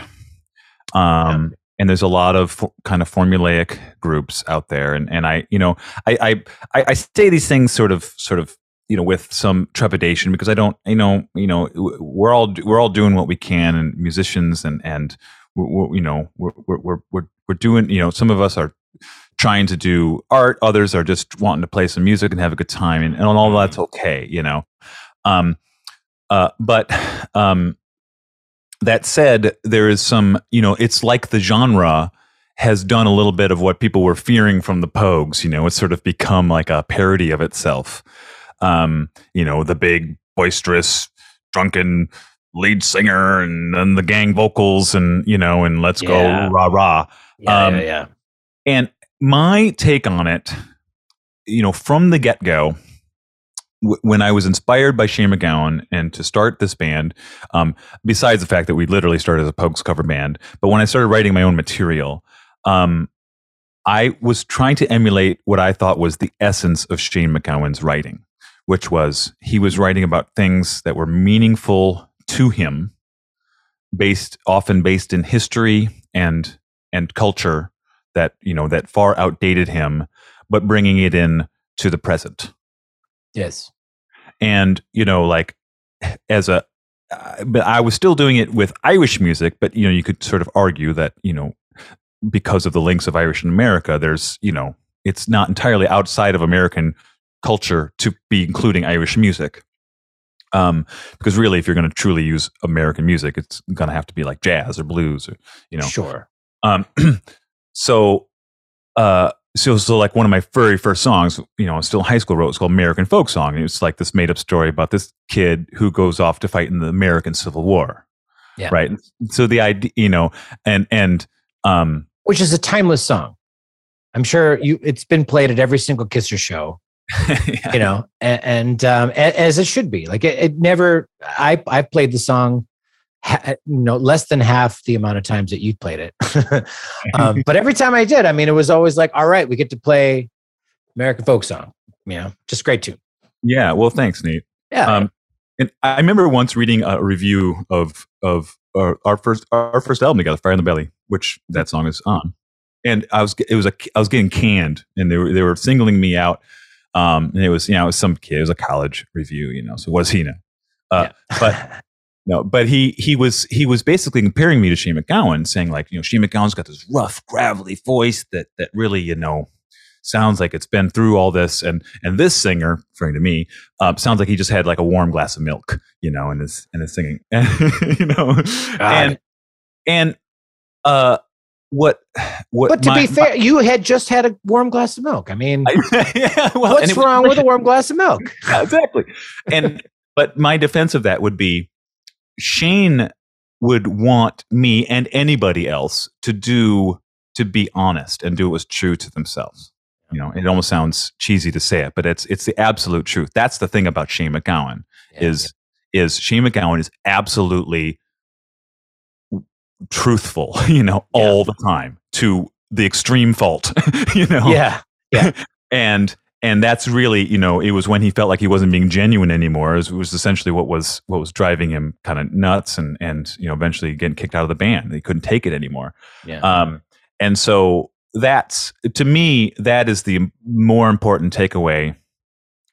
Um, and there's a lot of kind of formulaic groups out there, and and I you know I I I, I say these things sort of sort of you know with some trepidation because I don't you know you know we're all we're all doing what we can and musicians and and we're, we're, you know we're, we're we're we're we're doing you know some of us are trying to do art. Others are just wanting to play some music and have a good time. And, and all that's okay you know? Um uh but um that said there is some you know it's like the genre has done a little bit of what people were fearing from the pogues you know it's sort of become like a parody of itself um you know the big boisterous drunken lead singer and then the gang vocals and you know and let's Yeah. go rah rah yeah, Um, yeah, yeah. and my take on it, you know, from the get go, w- when I was inspired by Shane MacGowan and to start this band, um, besides the fact that we literally started as a Pogues cover band, but when I started writing my own material, um, I was trying to emulate what I thought was the essence of Shane MacGowan's writing, which was he was writing about things that were meaningful to him, based often based in history and and culture that you know that far outdated him, but bringing it in to the present Yes. and you know like as a uh, but i was still doing it with irish music but you know you could sort of argue that you know because of the links of irish in america there's you know it's not entirely outside of american culture to be including irish music um because really if you're going to truly use american music it's going to have to be like jazz or blues or you know Sure. um, <clears throat> so, uh, so, so like one of my very first songs, you know, I was still in high school wrote, it's called American Folk Song. And it's like this made up story about this kid who goes off to fight in the American Civil War. Yeah. Right. So the idea, you know, and, and, um, Which is a timeless song. I'm sure you. It's been played at every single Kisser show. <laughs> You know, and, and um, as it should be. Like it, it never. I I played the song. Ha, you know, less than half the amount of times that you played it. <laughs> um, <laughs> but every time I did, I mean, it was always like, all right, we get to play American folk song. You know, just great tune. yeah. Well, thanks, Nate. Yeah. Um, and I remember once reading a review of of our, our first our first album together, Fire in the Belly, which that song is on. And I was it was a I was getting canned, and they were they were singling me out. Um, and it was you know it was some kid, it was a college review, you know. So what does he know? Uh, but <laughs> no, but he he was he was basically comparing me to Shane MacGowan, saying like you know Shane MacGowan's got this rough, gravelly voice that that really you know sounds like it's been through all this, and and this singer, referring to me, uh, sounds like he just had like a warm glass of milk, you know, in his in his singing, <laughs> you know, and and uh, what what? But to my- be fair, you had just had a warm glass of milk. I mean, I- <laughs> yeah, well, what's it was wrong with a warm glass of milk? Yeah, <laughs> exactly. And but my defense of that would be Shane would want me and anybody else to do to be honest and do what was true to themselves. You know, it almost sounds cheesy to say it, but it's it's the absolute truth. That's the thing about Shane MacGowan is is Shane MacGowan is absolutely truthful, <laughs> you know, Yeah. all the time to the extreme fault, <laughs> you know Yeah. yeah, <laughs> and and that's really you know it was when he felt like he wasn't being genuine anymore it was, it was essentially what was what was driving him kind of nuts and and you know eventually getting kicked out of the band he couldn't take it anymore yeah. um and so that's to me that is the more important takeaway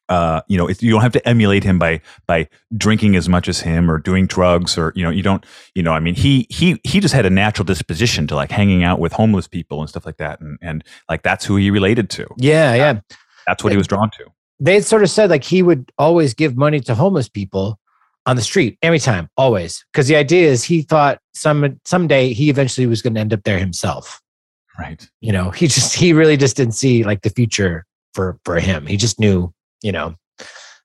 uh, you know, if you don't have to emulate him by by drinking as much as him or doing drugs or you know, you don't, you know, I mean, he he he just had a natural disposition to like hanging out with homeless people and stuff like that, and and like that's who he related to. yeah, yeah. That's what he was drawn to. They had sort of said like he would always give money to homeless people on the street every time, always. Because the idea is he thought some someday he eventually was going to end up there himself. Right. You know, he just he really just didn't see like the future for for him. He just knew, you know,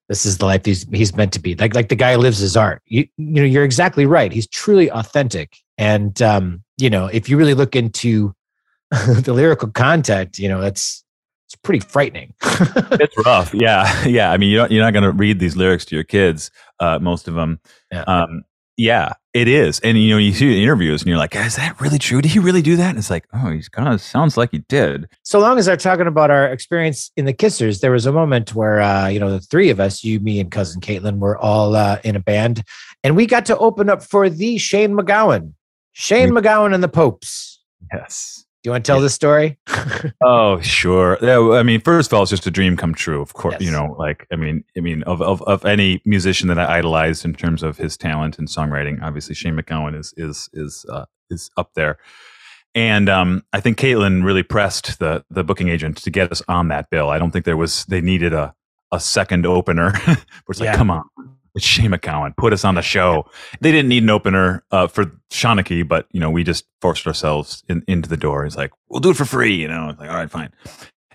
this is the life he's he's meant to be. Like like the guy lives his art. You you know, you're exactly right. He's truly authentic. And um, you know, if you really look into <laughs> the lyrical content, you know, that's it's pretty frightening. <laughs> It's rough. Yeah. <laughs> Yeah. I mean, you don't, you're not going to read these lyrics to your kids, uh, most of them. Yeah. Um, yeah, it is. And, you know, you see the interviews and you're like, is that really true? Did he really do that? And it's like, oh, he's kind of sounds like he did. so long as they're talking about our experience in the Kissers, there was a moment where uh, you know the three of us, you, me, and cousin Caitlin, were all uh, in a band, and we got to open up for the Shane MacGowan, Shane MacGowan and the Popes. Yes. Do you want to tell Yeah. this story? <laughs> Oh, sure. Yeah, I mean, first of all, it's just a dream come true. Of course, you know, like I mean, I mean, of, of of any musician that I idolized in terms of his talent and songwriting, obviously Shane MacGowan is is is uh, is up there. And um, I think Caitlin really pressed the the booking agent to get us on that bill. I don't think there was they needed a a second opener. <laughs> Where it's like, Yeah. come on, Shane MacGowan, put us on the show. They didn't need an opener uh, for Shawnee, but you know, we just forced ourselves in, into the door. It's like, we'll do it for free. You know, it's like, all right, fine.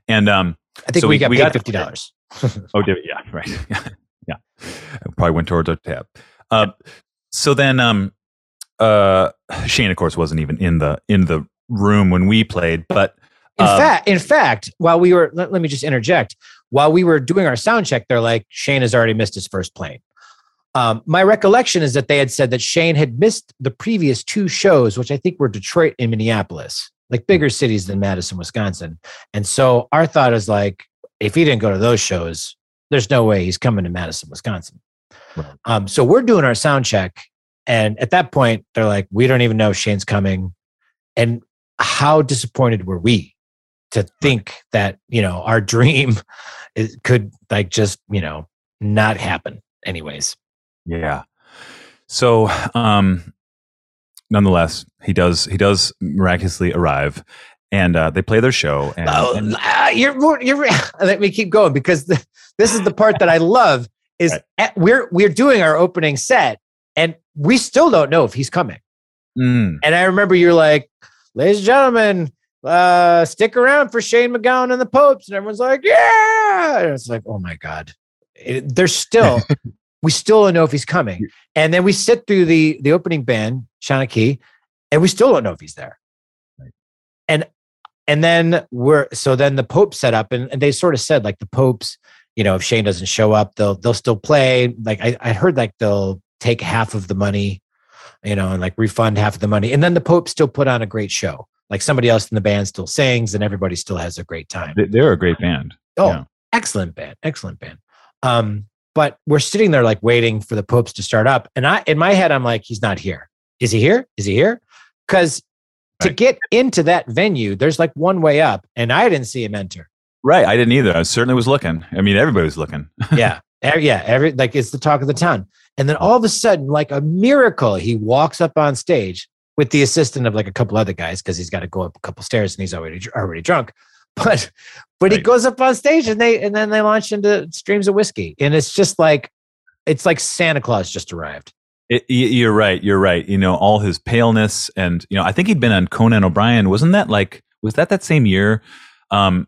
And um, I think So we, we- got we got- fifty dollars. <laughs> Oh, did it? Yeah, right. <laughs> yeah, It probably went towards our tab. Uh, so then, um, uh, Shane, of course, wasn't even in the in the room when we played, but In um, fact, in fact, while we were let, let me just interject. While we were doing our sound check, they're like Shane has already missed his first plane. Um, my recollection is that they had said that Shane had missed the previous two shows, which I think were Detroit and Minneapolis, like bigger cities than Madison, Wisconsin. And so our thought is like, if he didn't go to those shows, there's no way he's coming to Madison, Wisconsin. Right. Um, so we're doing our sound check, and at that point, they're like, we don't even know if Shane's coming. And how disappointed were we to think that you know our <laughs> dream is, could like just you know not happen anyways yeah. So, um, nonetheless, he does he does miraculously arrive, and uh, they play their show. And, oh, and- ah, you're you're <laughs> let me keep going because the, this is the part that i love is Right. at, we're we're doing our opening set and we still don't know if he's coming Mm, and i remember you're like ladies and gentlemen uh stick around for shane macgowan and the popes and everyone's like yeah and it's like oh my god it, there's still <laughs> we still don't know if he's coming and then we sit through the the opening band Shanaki, and we still don't know if he's there Right. and and then we're so then the pope set up and, and they sort of said like the popes you know if shane doesn't show up they'll they'll still play like I, I heard like they'll take half of the money you know and like refund half of the money and then the pope still put on a great show like somebody else in the band still sings and everybody still has a great time they- they're a great band. Oh, Yeah. excellent band, excellent band. Um, but we're sitting there like waiting for the popes to start up, and I in my head I'm like, he's not here. Is he here? Is he here? Because to Right. get into that venue, there's like one way up, and I didn't see him enter. Right. I didn't either. I certainly was looking. I mean, everybody was looking. <laughs> yeah, every, yeah, every like it's the talk of the town. And then all of a sudden, like a miracle, he walks up on stage with the assistant of like a couple other guys because he's got to go up a couple stairs and he's already already drunk. But but he goes up on stage and they and then they launch into streams of whiskey, and it's just like it's like Santa Claus just arrived. It, you're right. You're right. You know, all his paleness, and you know, I think he'd been on Conan O'Brien. Wasn't that like? Was that that same year? Um,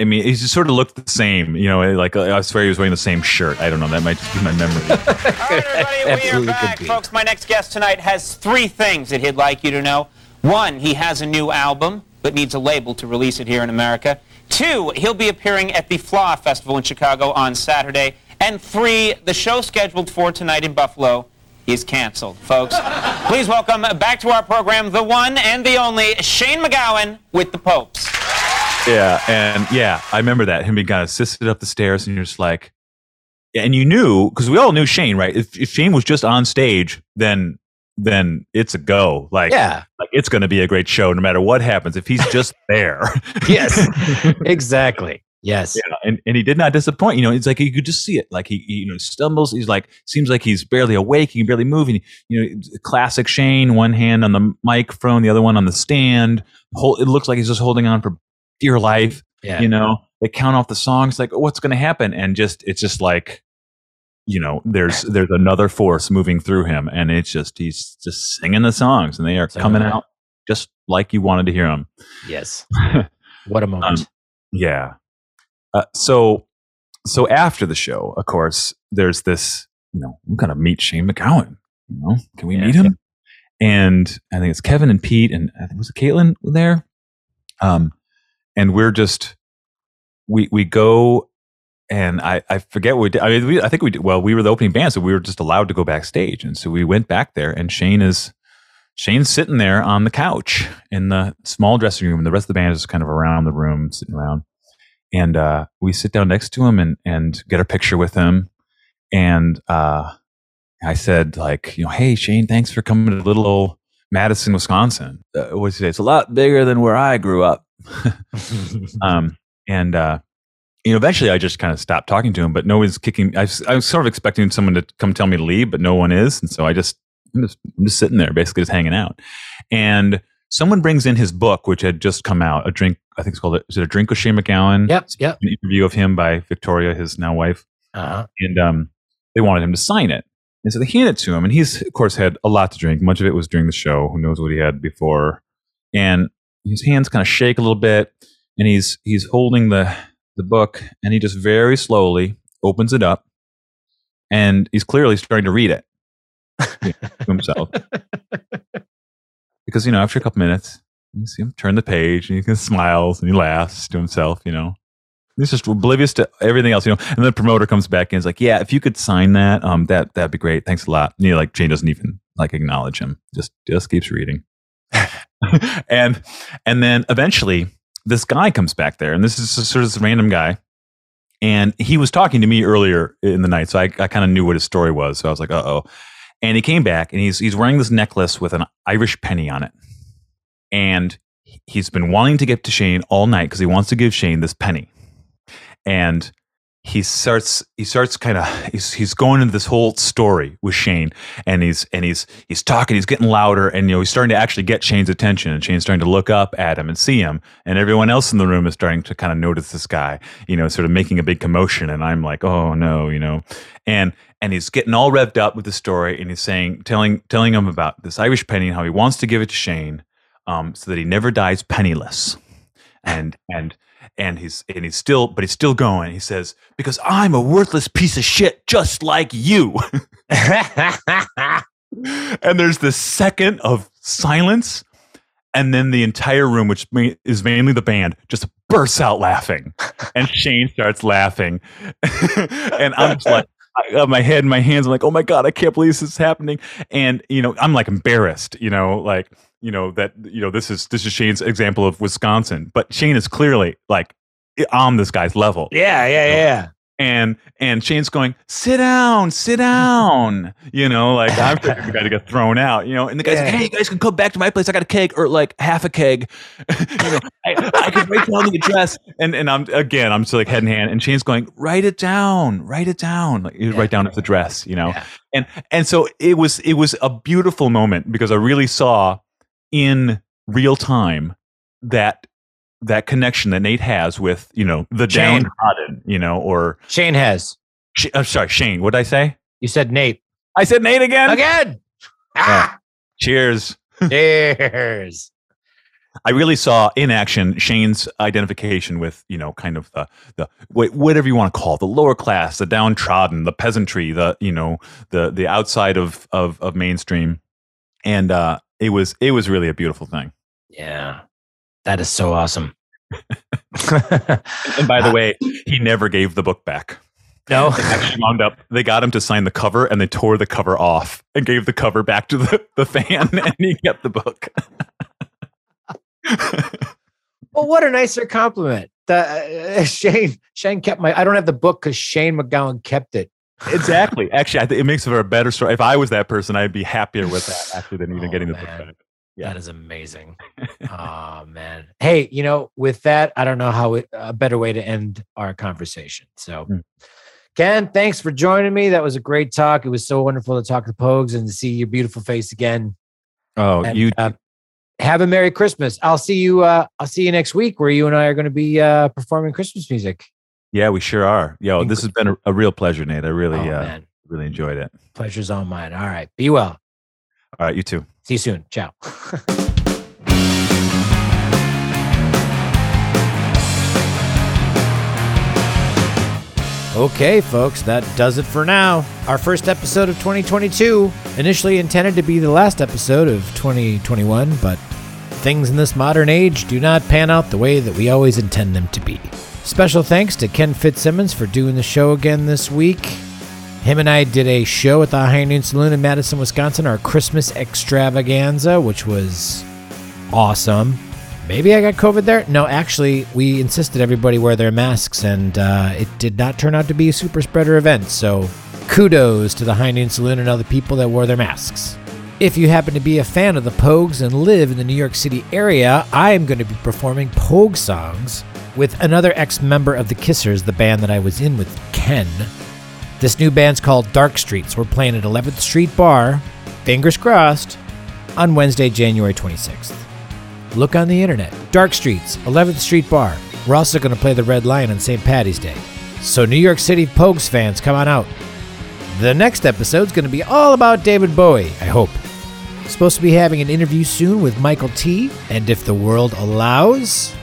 I mean, he just sort of looked the same. You know, like I swear he was wearing the same shirt. I don't know. That might just be my memory. <laughs> All right, everybody, we are back. Folks, my next guest tonight has three things that he'd like you to know. One, he has a new album, but needs a label to release it here in America. Two, he'll be appearing at the Fleadh Festival in Chicago on Saturday. And three, the show scheduled for tonight in Buffalo is canceled, folks. <laughs> Please welcome back to our program the one and the only Shane MacGowan with the Popes. yeah, and yeah, I remember that him being kind of assisted up the stairs, and you're just like, and you knew because we all knew Shane, right? If, if Shane was just on stage, then then it's a go. Like, Yeah. like it's going to be a great show no matter what happens. If he's just <laughs> there, Yes. <laughs> exactly. Yes. Yeah, and, and he did not disappoint. You know, it's like you could just see it. Like he, he, you know, stumbles. He's like, seems like he's barely awake. He can barely move. And, you know, classic Shane, one hand on the microphone, the other one on the stand. Whole, it looks like he's just holding on for dear life. Yeah. You know, they count off the songs. Like, what's going to happen? And just, it's just like, you know, there's there's another force moving through him, and it's just he's just singing the songs, and they are So- coming out just like you wanted to hear them. Yes. <laughs> What a moment. Um, Yeah. Uh, so, so after the show, of course, there's this. You know, we're gonna meet Shane McGowan. You know, can we Yeah, meet him? And I think it's Kevin and Pete, and I think was it Caitlin there? Um, and we're just we we go, and I I forget what we did. I mean, we, I think we did. Well, we were the opening band, so we were just allowed to go backstage, and so we went back there, and Shane is. Shane's sitting there on the couch in the small dressing room, and the rest of the band is kind of around the room, sitting around. And uh, we sit down next to him and and get a picture with him. And uh, I said, like, you know, hey Shane, thanks for coming to little old Madison, Wisconsin. Uh, say? It's a lot bigger than where I grew up. <laughs> um, and uh, you know, eventually I just kind of stopped talking to him, but no one's kicking. I was, I was sort of expecting someone to come tell me to leave, but no one is, and so I just I'm just, I'm just sitting there, basically just hanging out. And someone brings in his book, which had just come out. A drink, I think it's called. Is it a drink with Shane MacGowan? yep. Yep. An interview of him by Victoria, his now wife, Uh-huh. and um, they wanted him to sign it. And so they handed it to him, and he's of course had a lot to drink. Much of it was during the show. Who knows what he had before? And his hands kind of shake a little bit, and he's he's holding the the book, and he just very slowly opens it up, and he's clearly starting to read it to himself. because you know, after a couple minutes, you see him turn the page, and he <laughs> smiles and he laughs to himself. You know, he's just oblivious to everything else. You know, and then the promoter comes back and is like, "Yeah, if you could sign that, um, that that'd be great. Thanks a lot." And you know, like Shane doesn't even like acknowledge him; just just keeps reading. <laughs> and and then eventually, this guy comes back there, and this is sort of this random guy. And he was talking to me earlier in the night, so I, I kind of knew what his story was. So I was like, "Uh oh." And he came back, and he's he's wearing this necklace with an Irish penny on it, and he's been wanting to get to Shane all night because he wants to give Shane this penny. And he starts he starts kind of he's he's going into this whole story with Shane and he's and he's he's talking he's getting louder and you know he's starting to actually get Shane's attention and Shane's starting to look up at him and see him and everyone else in the room is starting to kind of notice this guy you know sort of making a big commotion and I'm like oh no you know and and he's getting all revved up with the story and he's saying telling telling him about this Irish penny and how he wants to give it to Shane um, so that he never dies penniless and and and he's and he's still but he's still going he says because i'm a worthless piece of shit just like you <laughs> and there's this second of silence and then the entire room which is mainly the band just bursts out laughing and shane starts laughing <laughs> and i'm just like I got my head in my hands. I'm like, oh my god, I can't believe this is happening. And you know, I'm like embarrassed. You know, like you know that you know this is this is Shane's example of Wisconsin, but Shane is clearly like on this guy's level. yeah, yeah, yeah. And and Shane's going, sit down, sit down. You know, like I'm the guy to get thrown out. You know, and the guy's like, hey, you guys can come back to my place. I got a keg or like half a keg. <laughs> you know, I, I can write down the address. And and I'm again, I'm just like head in hand. And Shane's going, write it down, write it down. Like you Yeah. write down his address. You know, Yeah. and and so it was it was a beautiful moment because I really saw in real time that that connection that Nate has with you know the Shane. downtrodden, you know, or Shane has. Sh- I'm sorry, Shane. What did I say? You said Nate I said Nate again. again. Ah, Cheers. <laughs> cheers. I really saw in action Shane's identification with, you know, kind of the the whatever you want to call it, the lower class, the downtrodden, the peasantry, the you know, the the outside of of of mainstream, and uh, it was it was really a beautiful thing. Yeah, that is so awesome. And by the way, he never gave the book back. no, They actually wound up. They got him to sign the cover, and they tore the cover off and gave the cover back to the the fan, <laughs> and he kept the book. well, what a nicer compliment. The, uh, Shane Shane kept my. I don't have the book because Shane MacGowan kept it. Exactly. Actually, I think it makes for a better story. If I was that person, I'd be happier with that <sighs> actually than even Oh, getting the book back. Yeah. That is amazing. oh man. Hey, you know, with that, I don't know how it, a better way to end our conversation. So, Hmm. Ken, thanks for joining me. That was a great talk. It was so wonderful to talk to Pogues and to see your beautiful face again. Oh, And, you uh, have a merry Christmas. I'll see you. Uh, I'll see you next week, where you and I are going to be uh, performing Christmas music. Yeah, we sure are. Yo, this has been a, a real pleasure, Nate. I really, oh uh, really enjoyed it. pleasure's all mine. All right, be well. All right, you too. See you soon. Ciao. <laughs> Okay, folks, that does it for now. Our first episode of 2022, initially intended to be the last episode of 2021, but things in this modern age do not pan out the way that we always intend them to be. Special thanks to Ken Fitzsimmons for doing the show again this week. Him and I did a show at the High Noon Saloon in Madison, Wisconsin, our Christmas extravaganza, which was awesome. Maybe I got COVID there. No, actually, we insisted everybody wear their masks, and uh, it did not turn out to be a super spreader event. So, kudos to the High Noon Saloon and other people that wore their masks. If you happen to be a fan of the Pogues and live in the New York City area, I am going to be performing Pogue songs with another ex member of the Kissers, the band that I was in with Ken. This new band's called Dark Streets. We're playing at 11th Street Bar, fingers crossed, on Wednesday, January 26th. Look on the internet. Dark Streets, 11th Street Bar. We're also going to play the Red Lion on St. Patty's Day. So, New York City Pogues fans, come on out. The next episode's going to be all about David Bowie, I hope. Supposed to be having an interview soon with Michael T. And if the world allows,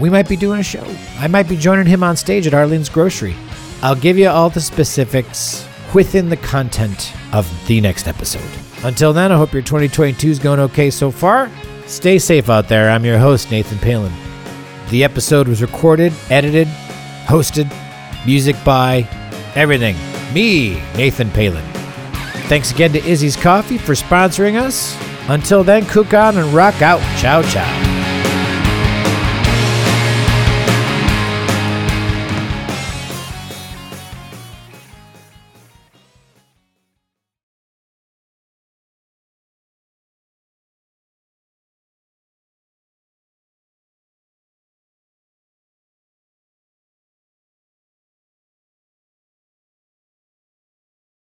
we might be doing a show. I might be joining him on stage at Arlene's Grocery. I'll give you all the specifics within the content of the next episode. Until then, I hope your 2022 is going okay so far. Stay safe out there. I'm your host, Nathan Palin. The episode was recorded, edited, hosted, music by everything. Me, Nathan Palin. Thanks again to Izzy's Coffee for sponsoring us. Until then, cook on and rock out. Ciao, ciao.